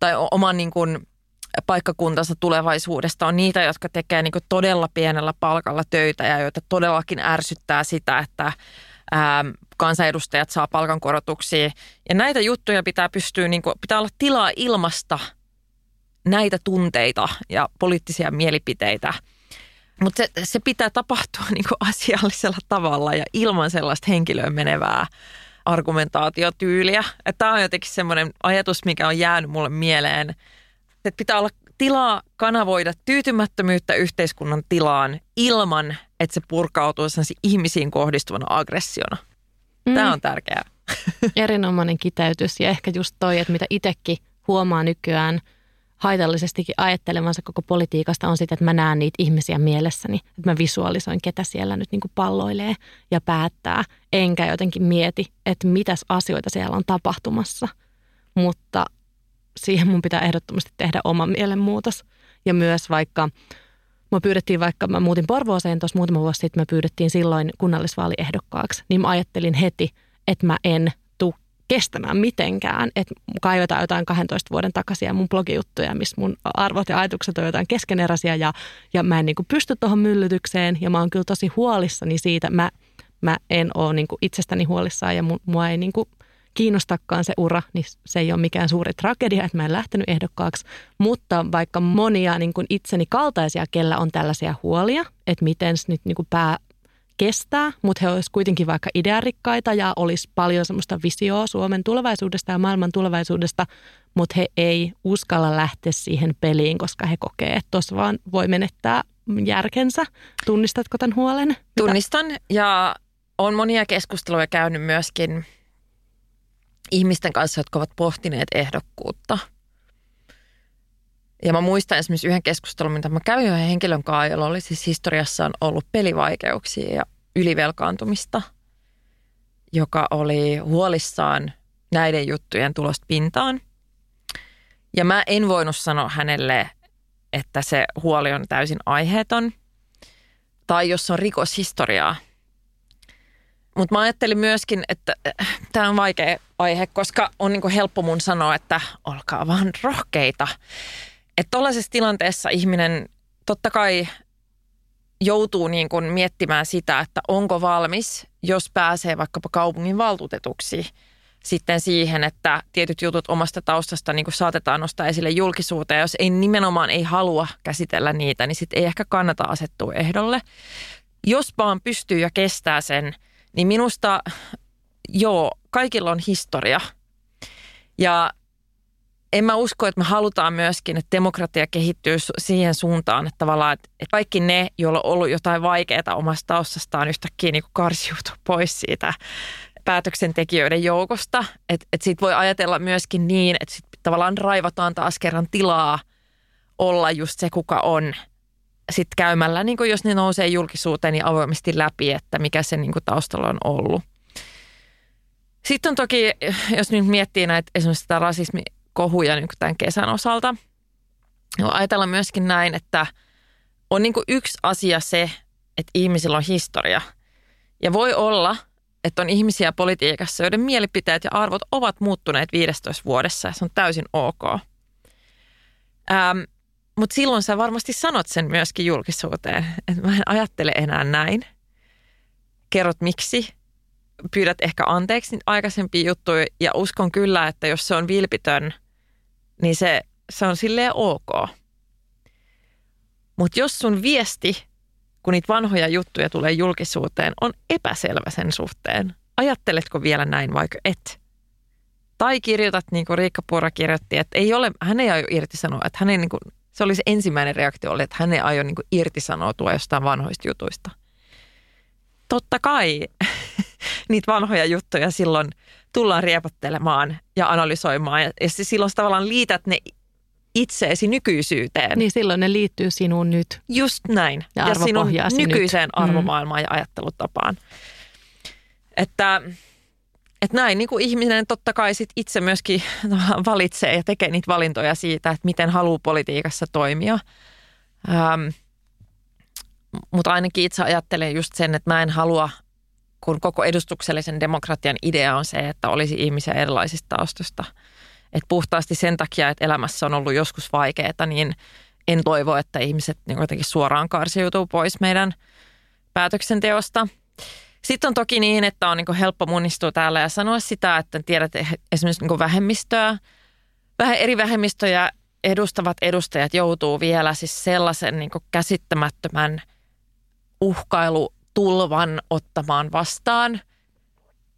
tai oman niin kuin, paikkakuntansa tulevaisuudesta. On niitä, jotka tekee niin kuin, todella pienellä palkalla töitä ja joita todellakin ärsyttää sitä, että ää, kansanedustajat saa palkankorotuksia. Ja näitä juttuja pitää pystyä, niin kuin, pitää olla tilaa ilmasta näitä tunteita ja poliittisia mielipiteitä – mutta se, se pitää tapahtua niin kuin asiallisella tavalla ja ilman sellaista henkilöön menevää argumentaatiotyyliä. Tämä on jotenkin semmoinen ajatus, mikä on jäänyt mulle mieleen, että pitää olla tilaa kanavoida tyytymättömyyttä yhteiskunnan tilaan ilman, että se purkautuu ihmisiin kohdistuvana aggressiona. Mm. Tämä on tärkeää. Erinomainen kiteytys ja ehkä just toi, että mitä itsekin huomaa nykyään – haitallisestikin ajattelemansa koko politiikasta on sitä, että mä näen niitä ihmisiä mielessäni. Että mä visualisoin, ketä siellä nyt niin kuin palloilee ja päättää. Enkä jotenkin mieti, että mitäs asioita siellä on tapahtumassa. Mutta siihen mun pitää ehdottomasti tehdä oma mielenmuutos. Ja myös vaikka, mä pyydettiin vaikka, mä muutin Porvooseen tuossa muutama vuosi sitten, me pyydettiin silloin kunnallisvaaliehdokkaaksi. Niin mä ajattelin heti, että mä en kestämään mitenkään, että kaivetaan jotain 12 vuoden takaisia mun blogijuttuja, missä mun arvot ja ajatukset on jotain keskeneräisiä ja, ja mä en niin kuin pysty tuohon myllytykseen ja mä oon kyllä tosi huolissani siitä. Mä, mä en ole niin kuin itsestäni huolissaan ja mua ei niin kuin kiinnostakaan se ura, niin se ei ole mikään suuri tragedia, että mä en lähtenyt ehdokkaaksi. Mutta vaikka monia niin kuin itseni kaltaisia, kellä on tällaisia huolia, että miten nyt niin kuin pää kestää, mutta he olisivat kuitenkin vaikka idearikkaita ja olisi paljon semmoista visioa Suomen tulevaisuudesta ja maailman tulevaisuudesta, mutta he ei uskalla lähteä siihen peliin, koska he kokee, että tuossa vaan voi menettää järkensä. Tunnistatko tämän huolen? Tunnistan ja on monia keskusteluja käynyt myöskin ihmisten kanssa, jotka ovat pohtineet ehdokkuutta. Ja mä muistan esimerkiksi yhden keskustelun, mitä mä kävin yhden henkilön kanssa, jolla oli siis historiassaan ollut pelivaikeuksia ja ylivelkaantumista, joka oli huolissaan näiden juttujen tulosta pintaan. Ja mä en voinut sanoa hänelle, että se huoli on täysin aiheeton. Tai jos on rikoshistoriaa – mutta mä ajattelin myöskin, että äh, tämä on vaikea aihe, koska on niinku helppo mun sanoa, että olkaa vaan rohkeita. Että tuollaisessa tilanteessa ihminen totta kai joutuu niin kuin miettimään sitä, että onko valmis, jos pääsee vaikkapa kaupungin valtuutetuksi sitten siihen, että tietyt jutut omasta taustasta niin kuin saatetaan nostaa esille julkisuuteen. Jos ei nimenomaan ei halua käsitellä niitä, niin sitten ei ehkä kannata asettua ehdolle. Jos vaan pystyy ja kestää sen – niin minusta joo, kaikilla on historia. Ja en mä usko, että me halutaan myöskin, että demokratia kehittyy siihen suuntaan, että tavallaan että kaikki ne, joilla on ollut jotain vaikeaa omasta taustastaan yhtäkkiä niin karsiutuu pois siitä päätöksentekijöiden joukosta. Että et sit voi ajatella myöskin niin, että sit tavallaan raivataan taas kerran tilaa olla just se, kuka on – sitten käymällä, niin jos ne nousee julkisuuteen, niin avoimesti läpi, että mikä se niin taustalla on ollut. Sitten on toki, jos nyt miettii näitä esimerkiksi sitä rasismikohuja niin tämän kesän osalta, niin ajatella myöskin näin, että on niin yksi asia se, että ihmisillä on historia. Ja voi olla, että on ihmisiä politiikassa, joiden mielipiteet ja arvot ovat muuttuneet 15 vuodessa ja se on täysin ok. Ähm, mutta silloin sä varmasti sanot sen myöskin julkisuuteen, että mä en ajattele enää näin. Kerrot miksi, pyydät ehkä anteeksi aikaisempia juttuja ja uskon kyllä, että jos se on vilpitön, niin se, se on silleen ok. Mutta jos sun viesti, kun niitä vanhoja juttuja tulee julkisuuteen, on epäselvä sen suhteen, ajatteletko vielä näin vaikka et? Tai kirjoitat niin kuin Riikka Pura kirjoitti, että ei ole, hän ei aio irtisanoa, että hän ei niin kuin se oli se ensimmäinen reaktio, oli, että hän ei aio niin irtisanoutua jostain vanhoista jutuista. Totta kai niitä vanhoja juttuja silloin tullaan riepottelemaan ja analysoimaan. Ja, ja silloin tavallaan liität ne itseesi nykyisyyteen. Niin silloin ne liittyy sinuun nyt. Just näin. Ja, ja sinun nykyiseen nyt. Mm. arvomaailmaan mm. ja ajattelutapaan. Että että näin niin kuin ihminen totta kai sit itse myöskin valitsee ja tekee niitä valintoja siitä, että miten haluaa politiikassa toimia. Ähm, mutta ainakin itse ajattelen just sen, että mä en halua, kun koko edustuksellisen demokratian idea on se, että olisi ihmisiä erilaisista taustoista. Että puhtaasti sen takia, että elämässä on ollut joskus vaikeaa, niin en toivo, että ihmiset niin jotenkin suoraan karsiutuu pois meidän päätöksenteosta. Sitten on toki niin, että on niin helppo munistua täällä ja sanoa sitä, että tiedät esimerkiksi niin vähemmistöä, vähän eri vähemmistöjä edustavat edustajat joutuu vielä siis sellaisen niin käsittämättömän uhkailutulvan ottamaan vastaan,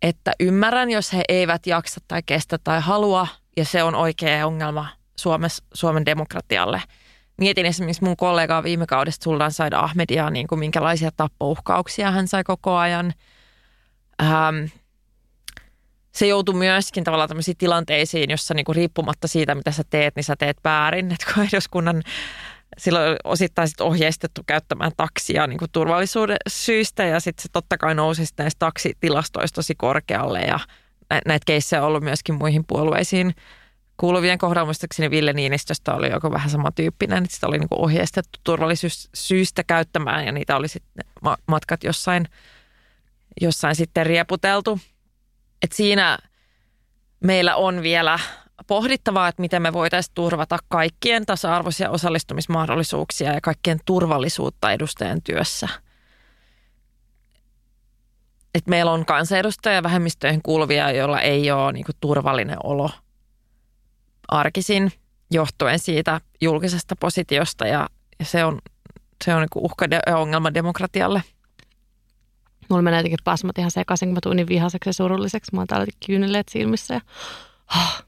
että ymmärrän, jos he eivät jaksa tai kestä tai halua, ja se on oikea ongelma Suomessa, Suomen demokratialle – mietin esimerkiksi mun kollegaa viime kaudesta Sultan Said Ahmedia, niin kuin minkälaisia tappouhkauksia hän sai koko ajan. Ähm, se joutui myöskin tavallaan tämmöisiin tilanteisiin, jossa niin kuin riippumatta siitä, mitä sä teet, niin sä teet väärin. Että kun eduskunnan silloin osittain sit ohjeistettu käyttämään taksia niin kuin turvallisuuden syistä ja sitten se totta kai nousi näistä taksitilastoista tosi korkealle ja näitä keissejä on ollut myöskin muihin puolueisiin kuuluvien kohdalla muistaakseni Ville Niinistöstä oli joku vähän samantyyppinen, että sitä oli niin ohjeistettu turvallisuussyistä käyttämään ja niitä oli sitten matkat jossain, jossain sitten rieputeltu. Et siinä meillä on vielä pohdittavaa, että miten me voitaisiin turvata kaikkien tasa-arvoisia osallistumismahdollisuuksia ja kaikkien turvallisuutta edustajan työssä. Et meillä on kansanedustajia vähemmistöihin kuuluvia, joilla ei ole niin kuin, turvallinen olo arkisin johtuen siitä julkisesta positiosta ja, ja se on, se on niin kuin uhka ja ongelma demokratialle. Mulla menee jotenkin pasmat ihan sekaisin, kun mä tuun niin vihaseksi ja surulliseksi. Mä oon täällä kyyneleet silmissä ja oh,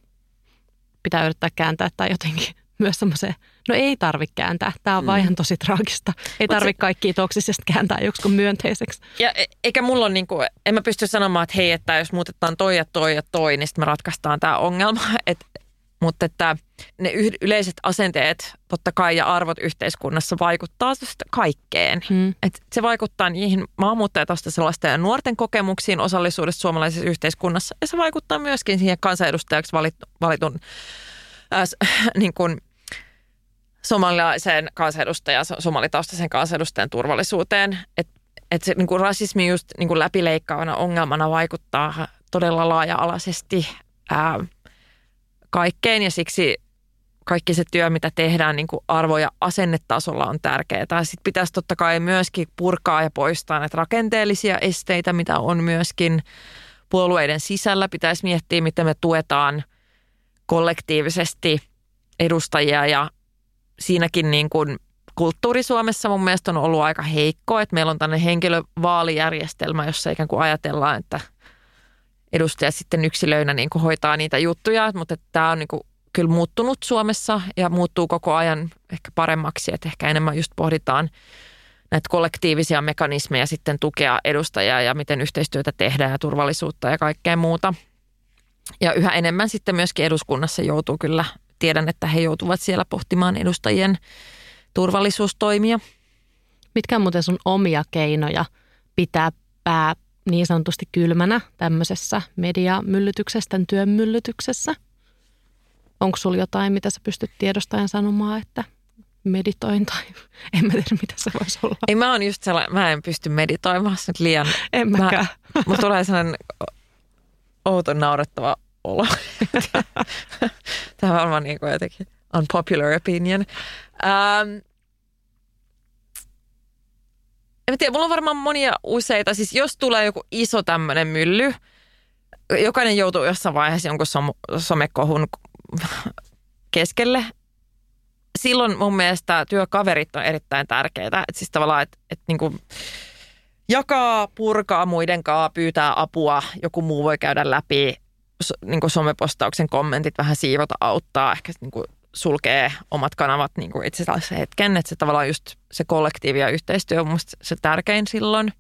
pitää yrittää kääntää tai jotenkin myös semmoiseen, no ei tarvitse kääntää, tämä on mm. vaan ihan tosi traagista. Ei tarvitse kaikkia toksisesta kääntää joksikin myönteiseksi. Ja e- eikä mulla ole niin kuin, en mä pysty sanomaan, että hei, että jos muutetaan toi ja toi ja toi, niin sitten me ratkaistaan tämä ongelma. Et, mutta että ne yleiset asenteet totta kai ja arvot yhteiskunnassa vaikuttaa kaikkeen. Hmm. Et se vaikuttaa niihin maahanmuuttajataustaisella ja nuorten kokemuksiin osallisuudessa suomalaisessa yhteiskunnassa. Ja se vaikuttaa myöskin siihen kansanedustajaksi valitun äh, niin kuin somalilaisen kansanedustajan, somalitaustaisen kansanedustajan turvallisuuteen. Että et se niin kuin rasismi just niin kuin läpileikkaavana ongelmana vaikuttaa todella laaja-alaisesti ää, kaikkeen ja siksi kaikki se työ, mitä tehdään niin kuin arvo- ja asennetasolla on tärkeää. Sitten pitäisi totta kai myöskin purkaa ja poistaa näitä rakenteellisia esteitä, mitä on myöskin puolueiden sisällä. Pitäisi miettiä, miten me tuetaan kollektiivisesti edustajia ja siinäkin niin kuin kulttuuri Suomessa mun mielestä on ollut aika heikko, että meillä on tämmöinen henkilövaalijärjestelmä, jossa ikään kuin ajatellaan, että edustajat sitten yksilöinä niin kuin hoitaa niitä juttuja, mutta tämä on niin kuin kyllä muuttunut Suomessa ja muuttuu koko ajan ehkä paremmaksi, että ehkä enemmän just pohditaan näitä kollektiivisia mekanismeja sitten tukea edustajaa ja miten yhteistyötä tehdään ja turvallisuutta ja kaikkea muuta. Ja yhä enemmän sitten myöskin eduskunnassa joutuu kyllä, tiedän, että he joutuvat siellä pohtimaan edustajien turvallisuustoimia. Mitkä on muuten sun omia keinoja pitää pää niin sanotusti kylmänä tämmöisessä mediamyllytyksessä, tämän työn myllytyksessä? Onko sulla jotain, mitä sä pystyt tiedostajan sanomaan, että meditoin tai en mä tiedä, mitä se voisi olla. Ei mä oon just sellainen, mä en pysty meditoimaan nyt liian. En mäkään. Mä, mulla tulee sellainen outo naurettava olo. Tämä on varmaan niin kuin jotenkin unpopular opinion. Um, en tiedä, mulla on varmaan monia useita. Siis jos tulee joku iso tämmöinen mylly, jokainen joutuu jossain vaiheessa jonkun som- somekohun keskelle. Silloin mun mielestä työkaverit on erittäin tärkeitä. Että siis tavallaan, että, että niin kuin jakaa, purkaa muiden kanssa, pyytää apua. Joku muu voi käydä läpi niin kuin somepostauksen kommentit, vähän siivota, auttaa. Ehkä niin kuin sulkee omat kanavat niin kuin itse asiassa hetken, että se tavallaan just se kollektiivi ja yhteistyö on musta se tärkein silloin.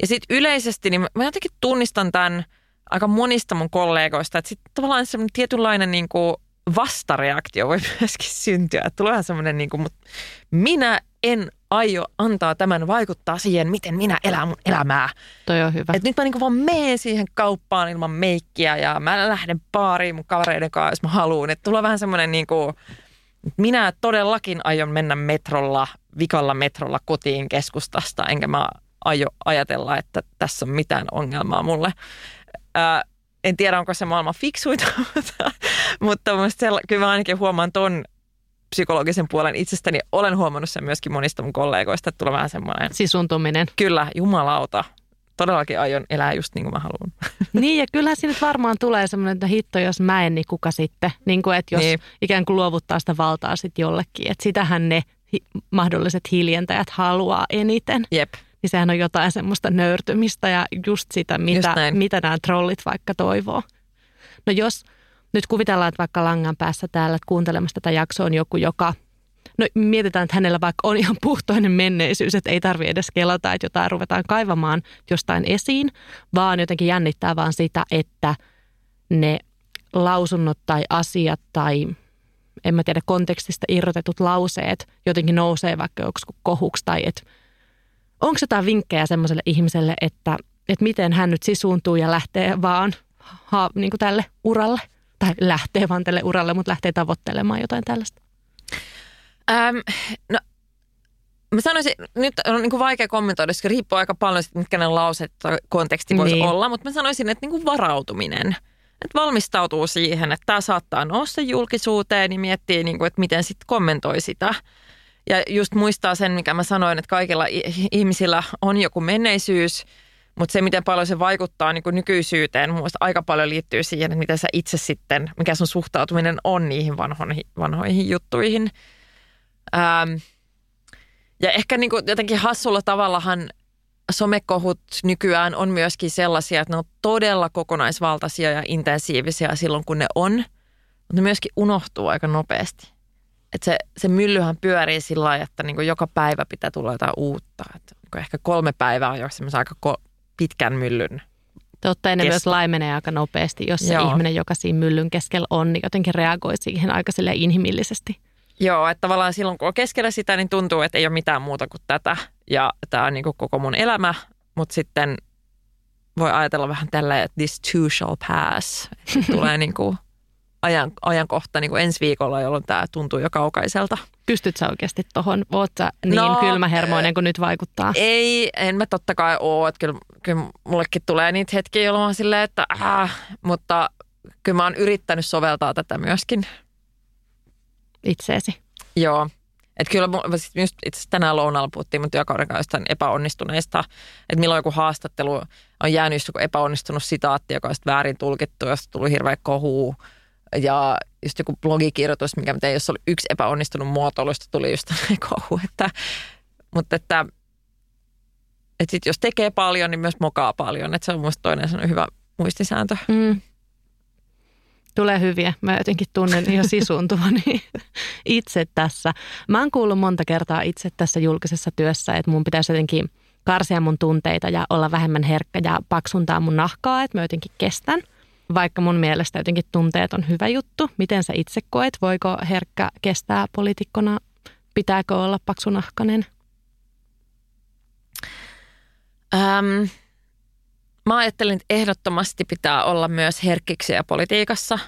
Ja sitten yleisesti, niin mä jotenkin tunnistan tämän aika monista mun kollegoista, että sitten tavallaan semmoinen tietynlainen niin kuin vastareaktio voi myöskin syntyä. Että tulee semmoinen niin kuin, mutta minä en aio antaa tämän vaikuttaa siihen, miten minä elän mun elämää. Toi on hyvä. Et nyt mä niinku vaan menen siihen kauppaan ilman meikkiä ja mä lähden baariin mun kavereiden kanssa, jos mä haluan. Että tulee vähän semmoinen niinku, minä todellakin aion mennä metrolla, vikalla metrolla kotiin keskustasta, enkä mä aio ajatella, että tässä on mitään ongelmaa mulle. Ää, en tiedä, onko se maailman fiksuita, mutta, mutta kyllä mä ainakin huomaan ton psykologisen puolen itsestäni olen huomannut sen myöskin monista mun kollegoista, että tulee vähän semmoinen... Sisuntuminen. Kyllä, jumalauta. Todellakin aion elää just niin kuin mä haluan. Niin ja kyllä siinä varmaan tulee semmoinen, että hitto jos mä en, niin kuka sitten? Niin kuin, että jos niin. ikään kuin luovuttaa sitä valtaa sitten jollekin. Että sitähän ne hi- mahdolliset hiljentäjät haluaa eniten. Jep. Niin sehän on jotain semmoista nöyrtymistä ja just sitä, mitä, just mitä nämä trollit vaikka toivoo. No jos nyt kuvitellaan, että vaikka langan päässä täällä kuuntelemassa tätä jaksoa on joku, joka No mietitään, että hänellä vaikka on ihan puhtoinen menneisyys, että ei tarvitse edes kelata, että jotain ruvetaan kaivamaan jostain esiin, vaan jotenkin jännittää vaan sitä, että ne lausunnot tai asiat tai en mä tiedä, kontekstista irrotetut lauseet jotenkin nousee vaikka joku kohuksi tai että onko jotain vinkkejä semmoiselle ihmiselle, että, että miten hän nyt sisuuntuu ja lähtee vaan ha, niin kuin tälle uralle? Tai lähtee vaan tälle uralle, mutta lähtee tavoittelemaan jotain tällaista? Ähm, no, mä sanoisin, nyt on niin kuin vaikea kommentoida, koska riippuu aika paljon siitä, mitkä ne lauset tai konteksti voisi niin. olla, mutta mä sanoisin, että niin kuin varautuminen. että valmistautuu siihen, että tämä saattaa nousta julkisuuteen, niin miettii, niin kuin, että miten sitten kommentoi sitä. Ja just muistaa sen, mikä mä sanoin, että kaikilla ihmisillä on joku menneisyys, mutta se, miten paljon se vaikuttaa niin nykyisyyteen, mun aika paljon liittyy siihen, että miten sä itse sitten, mikä sun suhtautuminen on niihin vanhoihin, vanhoihin juttuihin. Ähm, ja ehkä niin kuin jotenkin hassulla tavallahan somekohut nykyään on myöskin sellaisia, että ne on todella kokonaisvaltaisia ja intensiivisiä silloin, kun ne on, mutta ne myöskin unohtuu aika nopeasti. Et se, se myllyhän pyörii sillä lailla, että niin joka päivä pitää tulla jotain uutta. Et niin ehkä kolme päivää on jo aika ko- pitkän myllyn Totta, ne myös laimenee aika nopeasti, jos se Joo. ihminen, joka siinä myllyn keskellä on, niin jotenkin reagoi siihen aika inhimillisesti. Joo, että tavallaan silloin kun on keskellä sitä, niin tuntuu, että ei ole mitään muuta kuin tätä. Ja tämä on niin kuin koko mun elämä, mutta sitten voi ajatella vähän tällä, että this too shall pass. Tulee niin kuin ajan, ajankohta niin kuin ensi viikolla, jolloin tämä tuntuu jo kaukaiselta. Pystyt sä oikeasti tuohon? Oot sä niin no, kylmähermoinen kuin nyt vaikuttaa? Ei, en mä totta kai ole. Että kyllä, kyllä mullekin tulee niitä hetkiä, jolloin mä silleen, että äh, mutta kyllä mä oon yrittänyt soveltaa tätä myöskin. Itseesi? Joo. Että kyllä just itse tänään lounalla puhuttiin mun työkauden kanssa epäonnistuneista, että milloin joku haastattelu on jäänyt just joku epäonnistunut sitaatti, joka on väärin tulkittu, josta tuli hirveä kohu ja just joku blogikirjoitus, mikä tein, jos oli yksi epäonnistunut muotoilusta, tuli just kohu. Että, mutta että, että sit jos tekee paljon, niin myös mokaa paljon. Että se on musta toinen hyvä muistisääntö. Mm. Tulee hyviä. Mä jotenkin tunnen jo sisuuntuvani itse tässä. Mä oon kuullut monta kertaa itse tässä julkisessa työssä, että mun pitäisi jotenkin karsia mun tunteita ja olla vähemmän herkkä ja paksuntaa mun nahkaa, että mä jotenkin kestän – vaikka mun mielestä jotenkin tunteet on hyvä juttu. Miten sä itse koet? Voiko herkkä kestää poliitikkona? Pitääkö olla paksunahkainen? Ähm, mä ajattelin, että ehdottomasti pitää olla myös herkkiksiä politiikassa.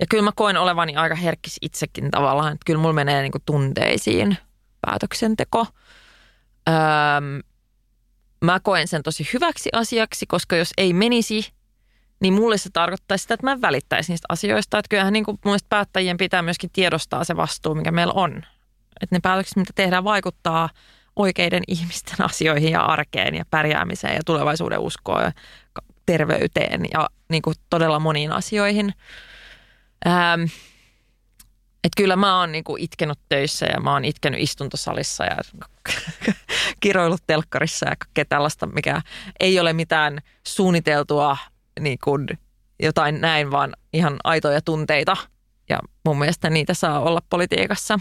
Ja kyllä mä koen olevani aika herkkis itsekin tavallaan. Että kyllä mulla menee niin tunteisiin päätöksenteko. Ähm, mä koen sen tosi hyväksi asiaksi, koska jos ei menisi – niin mulle se tarkoittaisi sitä, että mä en välittäisi niistä asioista. Että kyllähän niin kuin mun päättäjien pitää myöskin tiedostaa se vastuu, mikä meillä on. Että ne päätökset, mitä tehdään, vaikuttaa oikeiden ihmisten asioihin ja arkeen ja pärjäämiseen ja tulevaisuuden uskoon ja terveyteen ja niin kuin todella moniin asioihin. Ähm, että kyllä mä oon niinku itkenut töissä ja mä oon itkenyt istuntosalissa ja kiroillut telkkarissa ja kaikkea tällaista, mikä ei ole mitään suunniteltua niin kuin jotain näin, vaan ihan aitoja tunteita. Ja mun mielestä niitä saa olla politiikassa.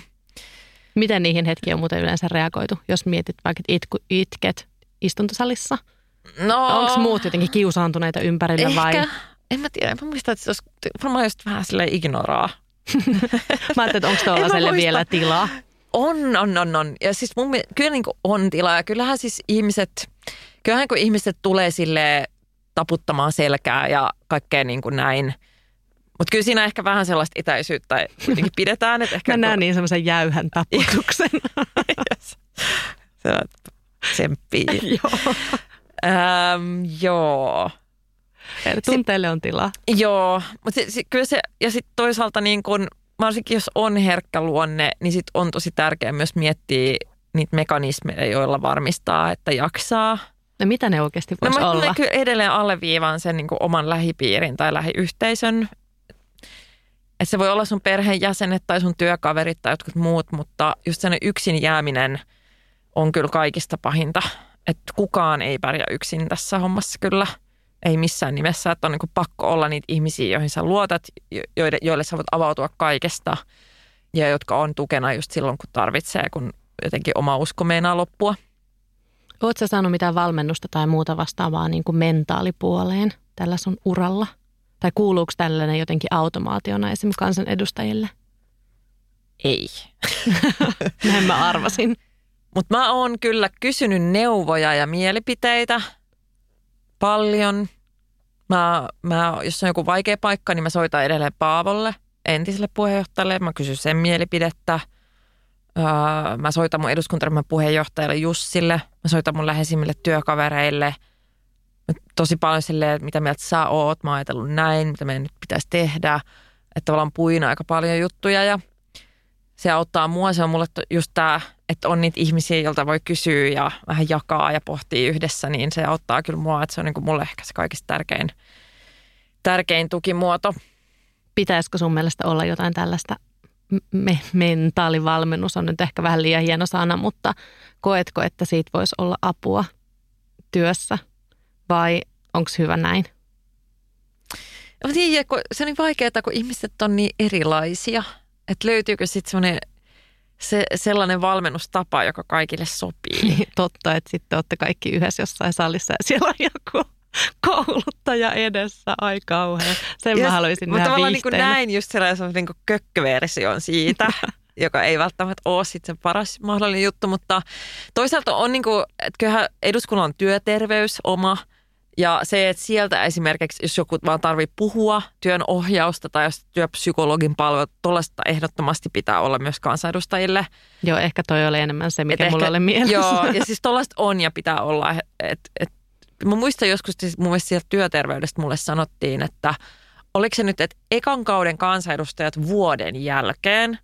Miten niihin hetkiin on muuten yleensä reagoitu, jos mietit vaikka itku, itket istuntosalissa? No, Onko muut jotenkin kiusaantuneita ympärillä ehkä, vai? En mä tiedä. Mä muistan, että se olisi varmaan just vähän sille ignoraa. mä ajattelin, että onko tuollaiselle vielä tilaa? On, on, on, on. Ja siis mun kyllä niin on tilaa. Ja kyllähän siis ihmiset, kyllähän kun ihmiset tulee sille taputtamaan selkää ja kaikkea niin kuin näin. Mutta kyllä siinä ehkä vähän sellaista itäisyyttä kuitenkin pidetään. Että ehkä Mä näen niin semmoisen jäyhän taputuksen. Se tsemppii. joo. Ähm, joo. tunteille on tilaa. Joo, mutta se, se, kyllä se, ja sitten toisaalta niin kun, varsinkin jos on herkkä luonne, niin sit on tosi tärkeää myös miettiä niitä mekanismeja, joilla varmistaa, että jaksaa – No mitä ne oikeasti voisi no, olla? Kyllä edelleen alleviivaan sen niin kuin oman lähipiirin tai lähiyhteisön. Että se voi olla sun perheenjäsenet tai sun työkaverit tai jotkut muut, mutta just sen yksin jääminen on kyllä kaikista pahinta. Että kukaan ei pärjää yksin tässä hommassa kyllä. Ei missään nimessä, että on niin pakko olla niitä ihmisiä, joihin sä luotat, joille, joille sä voit avautua kaikesta ja jotka on tukena just silloin, kun tarvitsee, kun jotenkin oma usko meinaa loppua. Oletko saanut mitään valmennusta tai muuta vastaavaa niin kuin mentaalipuoleen tällä sun uralla? Tai kuuluuko tällainen jotenkin automaationa esimerkiksi kansanedustajille? Ei. Näin mä arvasin. Mutta mä oon kyllä kysynyt neuvoja ja mielipiteitä paljon. Mä, mä, jos on joku vaikea paikka, niin mä soitan edelleen Paavolle, entiselle puheenjohtajalle. Mä kysyn sen mielipidettä – Öö, mä soitan mun eduskuntaryhmän puheenjohtajalle Jussille, mä soitan mun läheisimmille työkavereille, tosi paljon silleen, että mitä mieltä sä oot, mä oon ajatellut näin, mitä meidän nyt pitäisi tehdä. Että tavallaan puin aika paljon juttuja ja se auttaa mua. Se on mulle just tämä, että on niitä ihmisiä, joilta voi kysyä ja vähän jakaa ja pohtia yhdessä, niin se auttaa kyllä mua, että se on niin kuin mulle ehkä se kaikista tärkein, tärkein tukimuoto. Pitäisikö sun mielestä olla jotain tällaista me, mentaalivalmennus on nyt ehkä vähän liian hieno sana, mutta koetko, että siitä voisi olla apua työssä vai onko hyvä näin? No, kun se on niin vaikeaa, kun ihmiset on niin erilaisia. Että löytyykö sitten se, sellainen valmennustapa, joka kaikille sopii. Totta, että sitten olette kaikki yhdessä jossain salissa ja siellä on joku kouluttaja edessä. Ai kauhean. Sen yes, mä haluaisin nähdä tavallaan niin näin just sellaisen niin kökköversion siitä. joka ei välttämättä ole sit se paras mahdollinen juttu, mutta toisaalta on niin kuin, että kyllähän eduskunnalla on työterveys oma – ja se, että sieltä esimerkiksi, jos joku vaan tarvii puhua työn ohjausta tai jos työpsykologin palvelut, tuollaista ehdottomasti pitää olla myös kansanedustajille. Joo, ehkä toi oli enemmän se, mikä et mulla ehkä, oli mielessä. Joo, ja siis tuollaista on ja pitää olla. Et, et, mä muistan joskus, siis mun mielestä sieltä työterveydestä mulle sanottiin, että oliko se nyt, että ekan kauden kansanedustajat vuoden jälkeen,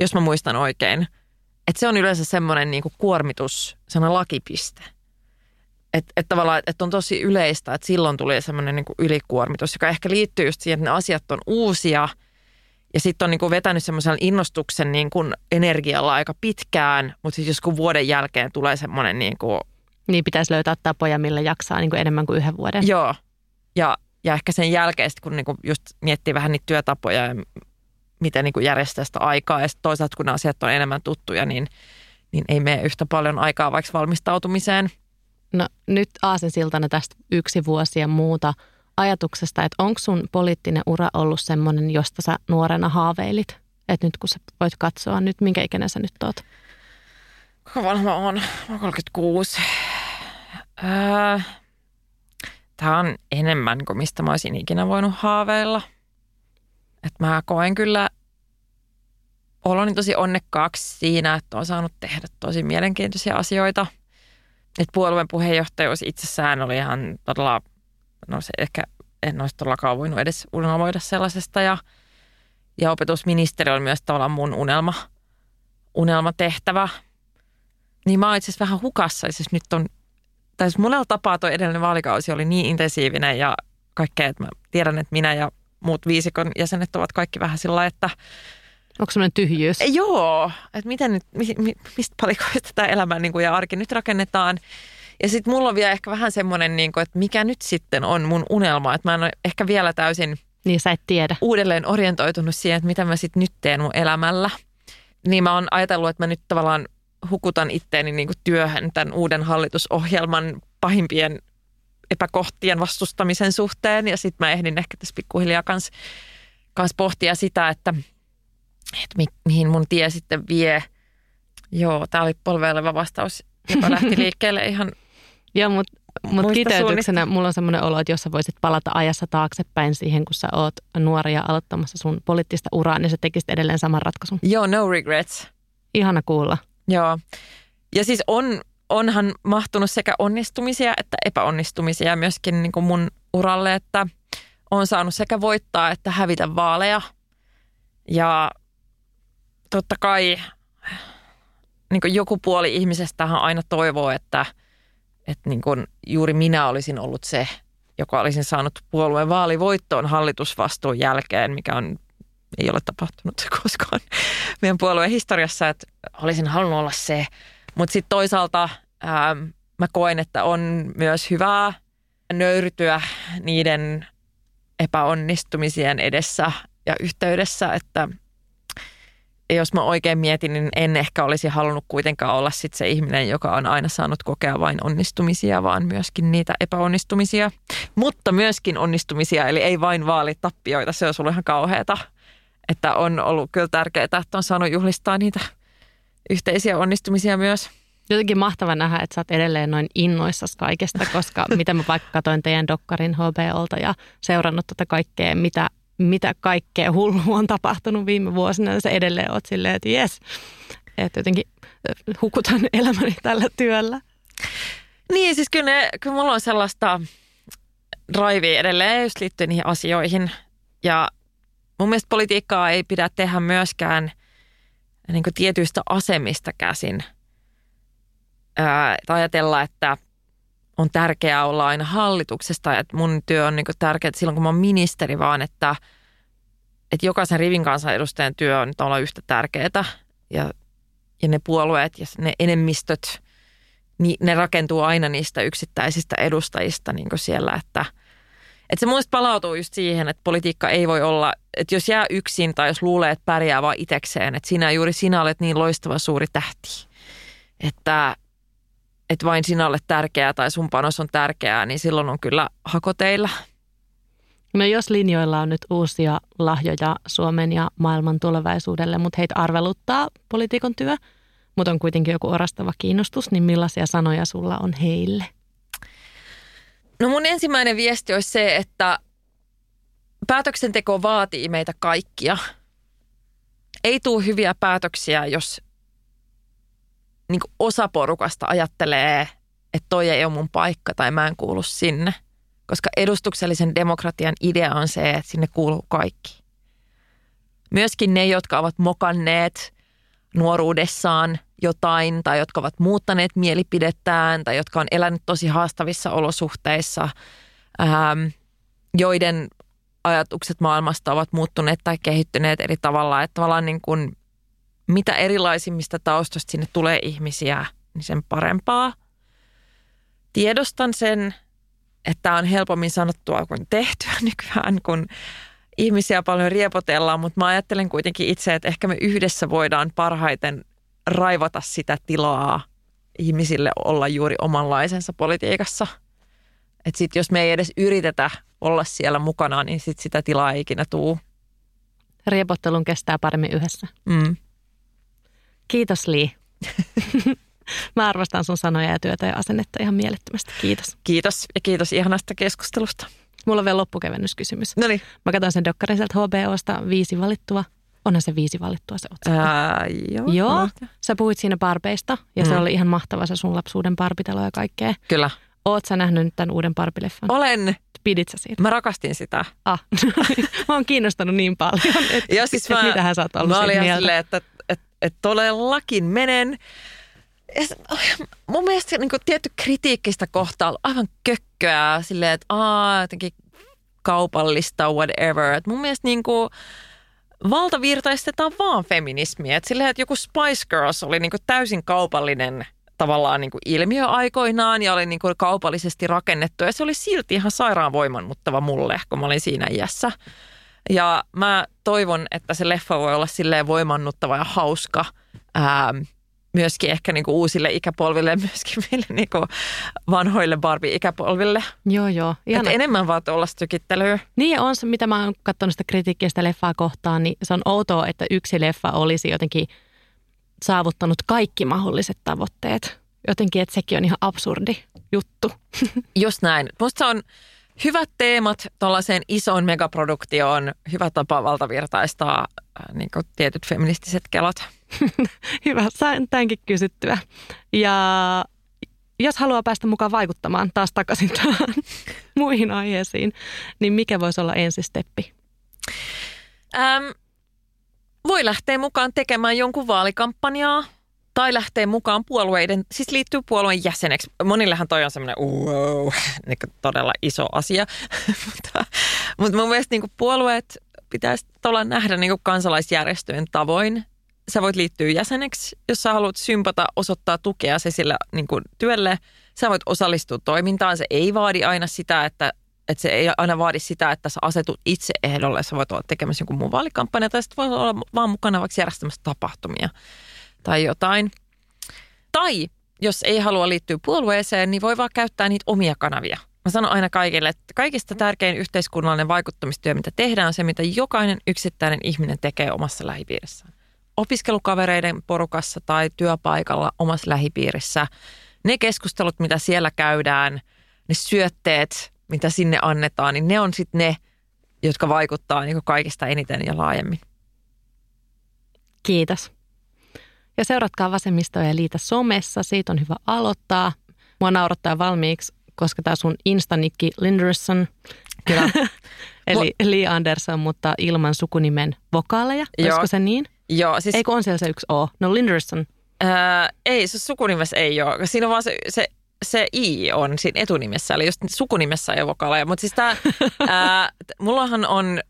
jos mä muistan oikein, että se on yleensä semmoinen niin kuormitus, semmoinen lakipiste että et tavallaan, että on tosi yleistä, että silloin tuli semmoinen niin ylikuormitus, joka ehkä liittyy just siihen, että ne asiat on uusia. Ja sitten on niin kuin vetänyt semmoisen innostuksen niin kuin energialla aika pitkään, mutta sitten joskus vuoden jälkeen tulee semmoinen niin kuin... Niin pitäisi löytää tapoja, millä jaksaa niin kuin enemmän kuin yhden vuoden. Joo. Ja, ja ehkä sen jälkeen, kun niin kuin just miettii vähän niitä työtapoja ja miten niin kuin järjestää sitä aikaa. Ja toisaalta kun asiat on enemmän tuttuja, niin, niin ei mene yhtä paljon aikaa vaikka valmistautumiseen – No nyt aasensiltana tästä yksi vuosi ja muuta ajatuksesta, että onko sun poliittinen ura ollut semmoinen, josta sä nuorena haaveilit? Että nyt kun sä voit katsoa nyt, minkä ikäinen sä nyt oot? Kuinka vanha on? Mä 36. Öö, Tämä on enemmän kuin mistä mä olisin ikinä voinut haaveilla. Että mä koen kyllä oloni tosi onnekkaaksi siinä, että on saanut tehdä tosi mielenkiintoisia asioita – että puolueen puheenjohtajuus itsessään oli ihan todella, no se ehkä en olisi todellakaan voinut edes unelmoida sellaisesta ja, ja opetusministeri on myös tavallaan mun unelma, unelmatehtävä. Niin mä oon itse asiassa vähän hukassa, siis nyt on, tai siis monella tapaa tuo edellinen vaalikausi oli niin intensiivinen ja kaikkea, että mä tiedän, että minä ja muut viisikon jäsenet ovat kaikki vähän sillä että Onko semmoinen tyhjyys? Joo, että miten nyt, mistä palikoista tämä elämä niin kuin ja arki nyt rakennetaan. Ja sitten mulla on vielä ehkä vähän semmoinen, niin kuin, että mikä nyt sitten on mun unelma, että mä en ole ehkä vielä täysin niin sä et tiedä. uudelleen orientoitunut siihen, että mitä mä sitten nyt teen mun elämällä. Niin mä oon ajatellut, että mä nyt tavallaan hukutan itteeni niin kuin työhön tämän uuden hallitusohjelman pahimpien epäkohtien vastustamisen suhteen. Ja sitten mä ehdin ehkä tässä pikkuhiljaa kanssa kans pohtia sitä, että – että mi, mihin mun tie sitten vie. Joo, tämä oli polveileva vastaus, joka lähti liikkeelle ihan Joo, mutta mut kiteytyksenä mulla on semmoinen olo, että jos sä voisit palata ajassa taaksepäin siihen, kun sä oot nuoria aloittamassa sun poliittista uraa, niin sä tekisit edelleen saman ratkaisun. Joo, no regrets. Ihana kuulla. Joo. Ja siis on, onhan mahtunut sekä onnistumisia että epäonnistumisia myöskin niin kuin mun uralle, että on saanut sekä voittaa että hävitä vaaleja. Ja totta kai niin joku puoli ihmisestähän aina toivoo, että, että niin kuin juuri minä olisin ollut se, joka olisin saanut puolueen vaalivoittoon hallitusvastuun jälkeen, mikä on, ei ole tapahtunut koskaan meidän puolueen historiassa, että olisin halunnut olla se. Mutta sitten toisaalta ää, mä koen, että on myös hyvää nöyrytyä niiden epäonnistumisien edessä ja yhteydessä, että – jos mä oikein mietin, niin en ehkä olisi halunnut kuitenkaan olla sit se ihminen, joka on aina saanut kokea vain onnistumisia, vaan myöskin niitä epäonnistumisia. Mutta myöskin onnistumisia, eli ei vain vaalitappioita, se on sulle ihan kauheata. Että on ollut kyllä tärkeää, että on saanut juhlistaa niitä yhteisiä onnistumisia myös. Jotenkin mahtava nähdä, että sä oot edelleen noin innoissas kaikesta, koska mitä mä vaikka katsoin teidän dokkarin HBOlta ja seurannut tätä kaikkea, mitä mitä kaikkea hullua on tapahtunut viime vuosina, ja sä edelleen oot silleen, että jes, että jotenkin hukutan elämäni tällä työllä. Niin, siis kyllä, ne, kyllä mulla on sellaista, drivea edelleen just liittyen niihin asioihin. Ja mun mielestä politiikkaa ei pidä tehdä myöskään niin tietyistä asemista käsin. Ää, ajatella, että on tärkeää olla aina hallituksesta, että mun työ on niin tärkeää silloin, kun mä oon ministeri, vaan että, että jokaisen rivin kansanedustajan työ on olla yhtä tärkeää. Ja, ja ne puolueet ja ne enemmistöt, niin ne rakentuu aina niistä yksittäisistä edustajista niin siellä, että, että se mun palautuu just siihen, että politiikka ei voi olla, että jos jää yksin tai jos luulee, että pärjää vaan itekseen, että sinä juuri sinä olet niin loistava suuri tähti, että että vain sinä olet tärkeää tai sun panos on tärkeää, niin silloin on kyllä hakoteilla. No jos linjoilla on nyt uusia lahjoja Suomen ja maailman tulevaisuudelle, mutta heitä arveluttaa poliitikon työ, mutta on kuitenkin joku orastava kiinnostus, niin millaisia sanoja sulla on heille? No mun ensimmäinen viesti olisi se, että päätöksenteko vaatii meitä kaikkia. Ei tule hyviä päätöksiä, jos niin osa porukasta ajattelee, että toi ei ole mun paikka tai mä en kuulu sinne. Koska edustuksellisen demokratian idea on se, että sinne kuuluu kaikki. Myöskin ne, jotka ovat mokanneet nuoruudessaan jotain tai jotka ovat muuttaneet mielipidettään tai jotka on elänyt tosi haastavissa olosuhteissa, ähm, joiden ajatukset maailmasta ovat muuttuneet tai kehittyneet eri tavalla. Että tavallaan niin kuin mitä erilaisimmista taustoista sinne tulee ihmisiä, niin sen parempaa. Tiedostan sen, että on helpommin sanottua kuin tehtyä nykyään, kun ihmisiä paljon riepotellaan, mutta mä ajattelen kuitenkin itse, että ehkä me yhdessä voidaan parhaiten raivata sitä tilaa ihmisille olla juuri omanlaisensa politiikassa. Että sitten jos me ei edes yritetä olla siellä mukana, niin sit sitä tilaa ei ikinä tuu. Riepottelun kestää paremmin yhdessä. Mm. Kiitos Li. Mä arvostan sun sanoja ja työtä ja asennetta ihan mielettömästi. Kiitos. Kiitos ja kiitos ihanasta keskustelusta. Mulla on vielä loppukevennyskysymys. No niin. Mä katsoin sen dokkarin sieltä HBOsta viisi valittua. Onhan se viisi valittua se otsikko. Ää, joo. joo. Sä puhuit siinä barbeista ja mm. se oli ihan mahtava se sun lapsuuden barbitalo ja kaikkea. Kyllä. Oot sä nähnyt nyt tämän uuden barbileffan? Olen. Pidit sä siitä? Mä rakastin sitä. Ah, mä oon kiinnostanut niin paljon, että siis mä, mitähän sä oot ollut mä olin mieltä. Silleen, että että todellakin menen. Mun mielestä niin kuin, tietty kritiikkistä kohtaa on aivan kökköä silleen, että aa, jotenkin kaupallista, whatever. Et mun mielestä niin kuin, valtavirtaistetaan vaan feminismiä. Et silleen, että joku Spice Girls oli niin kuin, täysin kaupallinen tavallaan niin kuin ilmiö aikoinaan ja oli niin kuin kaupallisesti rakennettu. Ja se oli silti ihan sairaan voimannuttava mulle, kun mä olin siinä iässä. Ja mä toivon, että se leffa voi olla silleen voimannuttava ja hauska. Ää, myöskin ehkä niinku uusille ikäpolville ja myöskin meille niinku vanhoille Barbie-ikäpolville. Joo, joo. Että enemmän vaan olla tykittelyä. Niin on se, mitä mä oon katsonut sitä kritiikkiä sitä leffaa kohtaan, niin se on outoa, että yksi leffa olisi jotenkin saavuttanut kaikki mahdolliset tavoitteet. Jotenkin, että sekin on ihan absurdi juttu. Just näin. Musta on hyvät teemat tuollaiseen isoon megaproduktioon, hyvä tapa valtavirtaistaa niin kuin tietyt feministiset kelat. hyvä, sain tämänkin kysyttyä. Ja jos haluaa päästä mukaan vaikuttamaan taas takaisin tähän muihin aiheisiin, niin mikä voisi olla ensisteppi? Ähm, voi lähteä mukaan tekemään jonkun vaalikampanjaa tai lähtee mukaan puolueiden, siis liittyy puolueen jäseneksi. Monillehan toi on semmoinen wow, niin todella iso asia, mutta, mutta mun mielestä niin puolueet pitäisi tuolla nähdä niin kansalaisjärjestöjen tavoin. Sä voit liittyä jäseneksi, jos sä haluat sympata, osoittaa tukea se sillä niin kuin työlle. Sä voit osallistua toimintaan. Se ei vaadi aina sitä, että, että se ei aina vaadi sitä, että sä asetut itse ehdolle. Sä voit olla tekemässä jonkun muun vaalikampanja tai sitten voit olla vaan mukana vaikka järjestämässä tapahtumia tai jotain. Tai jos ei halua liittyä puolueeseen, niin voi vaan käyttää niitä omia kanavia. Mä sanon aina kaikille, että kaikista tärkein yhteiskunnallinen vaikuttamistyö, mitä tehdään, on se, mitä jokainen yksittäinen ihminen tekee omassa lähipiirissään. Opiskelukavereiden porukassa tai työpaikalla omassa lähipiirissä. Ne keskustelut, mitä siellä käydään, ne syötteet, mitä sinne annetaan, niin ne on sitten ne, jotka vaikuttaa niin kaikista eniten ja laajemmin. Kiitos. Ja seuratkaa Vasemmistoa ja liitä somessa, siitä on hyvä aloittaa. Mua naurattaa valmiiksi, koska tämä sun instanikki Linderson, Kyllä. eli Lee Anderson, mutta ilman sukunimen vokaaleja. Joo. Olisiko se niin? Joo, siis Eikö on siellä se yksi O? No Linderson. ää, ei, se sukunimessä ei ole. Siinä on vaan se, se, se I on siinä etunimessä, eli just sukunimessä ei ole vokaaleja. Mutta siis tää, ää, t- mullahan on,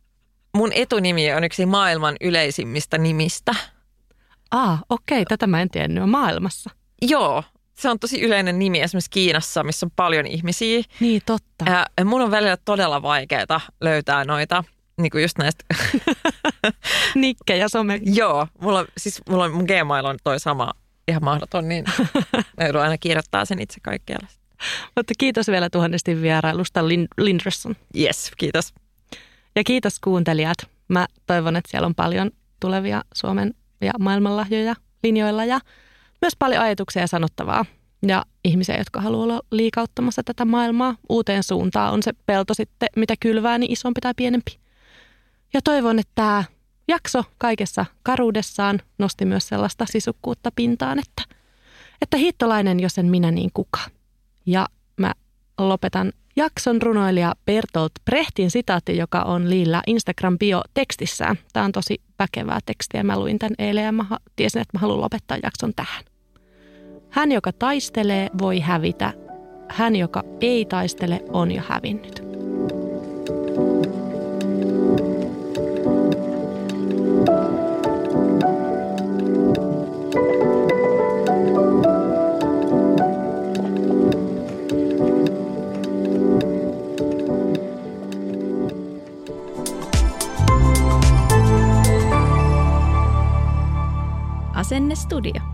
mun etunimi on yksi maailman yleisimmistä nimistä. Ah, okei, tätä mä en tiennyt. Maailmassa. Joo, se on tosi yleinen nimi esimerkiksi Kiinassa, missä on paljon ihmisiä. Niin, totta. Ää, ja mun on välillä todella vaikeaa löytää noita, niin kuin just näistä. Nikke ja some. Joo, mulla, siis mulla on, mun Gmail on toi sama ihan mahdoton, niin mä joudun aina kirjoittaa sen itse kaikkialle. Mutta kiitos vielä tuhannesti vierailusta, Lin- Linderson. Yes, kiitos. Ja kiitos kuuntelijat. Mä toivon, että siellä on paljon tulevia Suomen ja maailmanlahjoja linjoilla ja myös paljon ajatuksia ja sanottavaa. Ja ihmisiä, jotka haluaa olla liikauttamassa tätä maailmaa uuteen suuntaan. On se pelto sitten mitä kylvää, niin isompi tai pienempi. Ja toivon, että tämä jakso kaikessa karuudessaan nosti myös sellaista sisukkuutta pintaan, että, että hittolainen, jos en minä, niin kuka. Ja mä lopetan jakson runoilija Bertolt Brechtin sitaatti, joka on Liillä Instagram-bio-tekstissään. Tämä on tosi väkevää tekstiä. Mä luin tämän eilen ja mä tiesin, että mä haluan lopettaa jakson tähän. Hän, joka taistelee, voi hävitä. Hän, joka ei taistele, on jo hävinnyt. Asennestudio.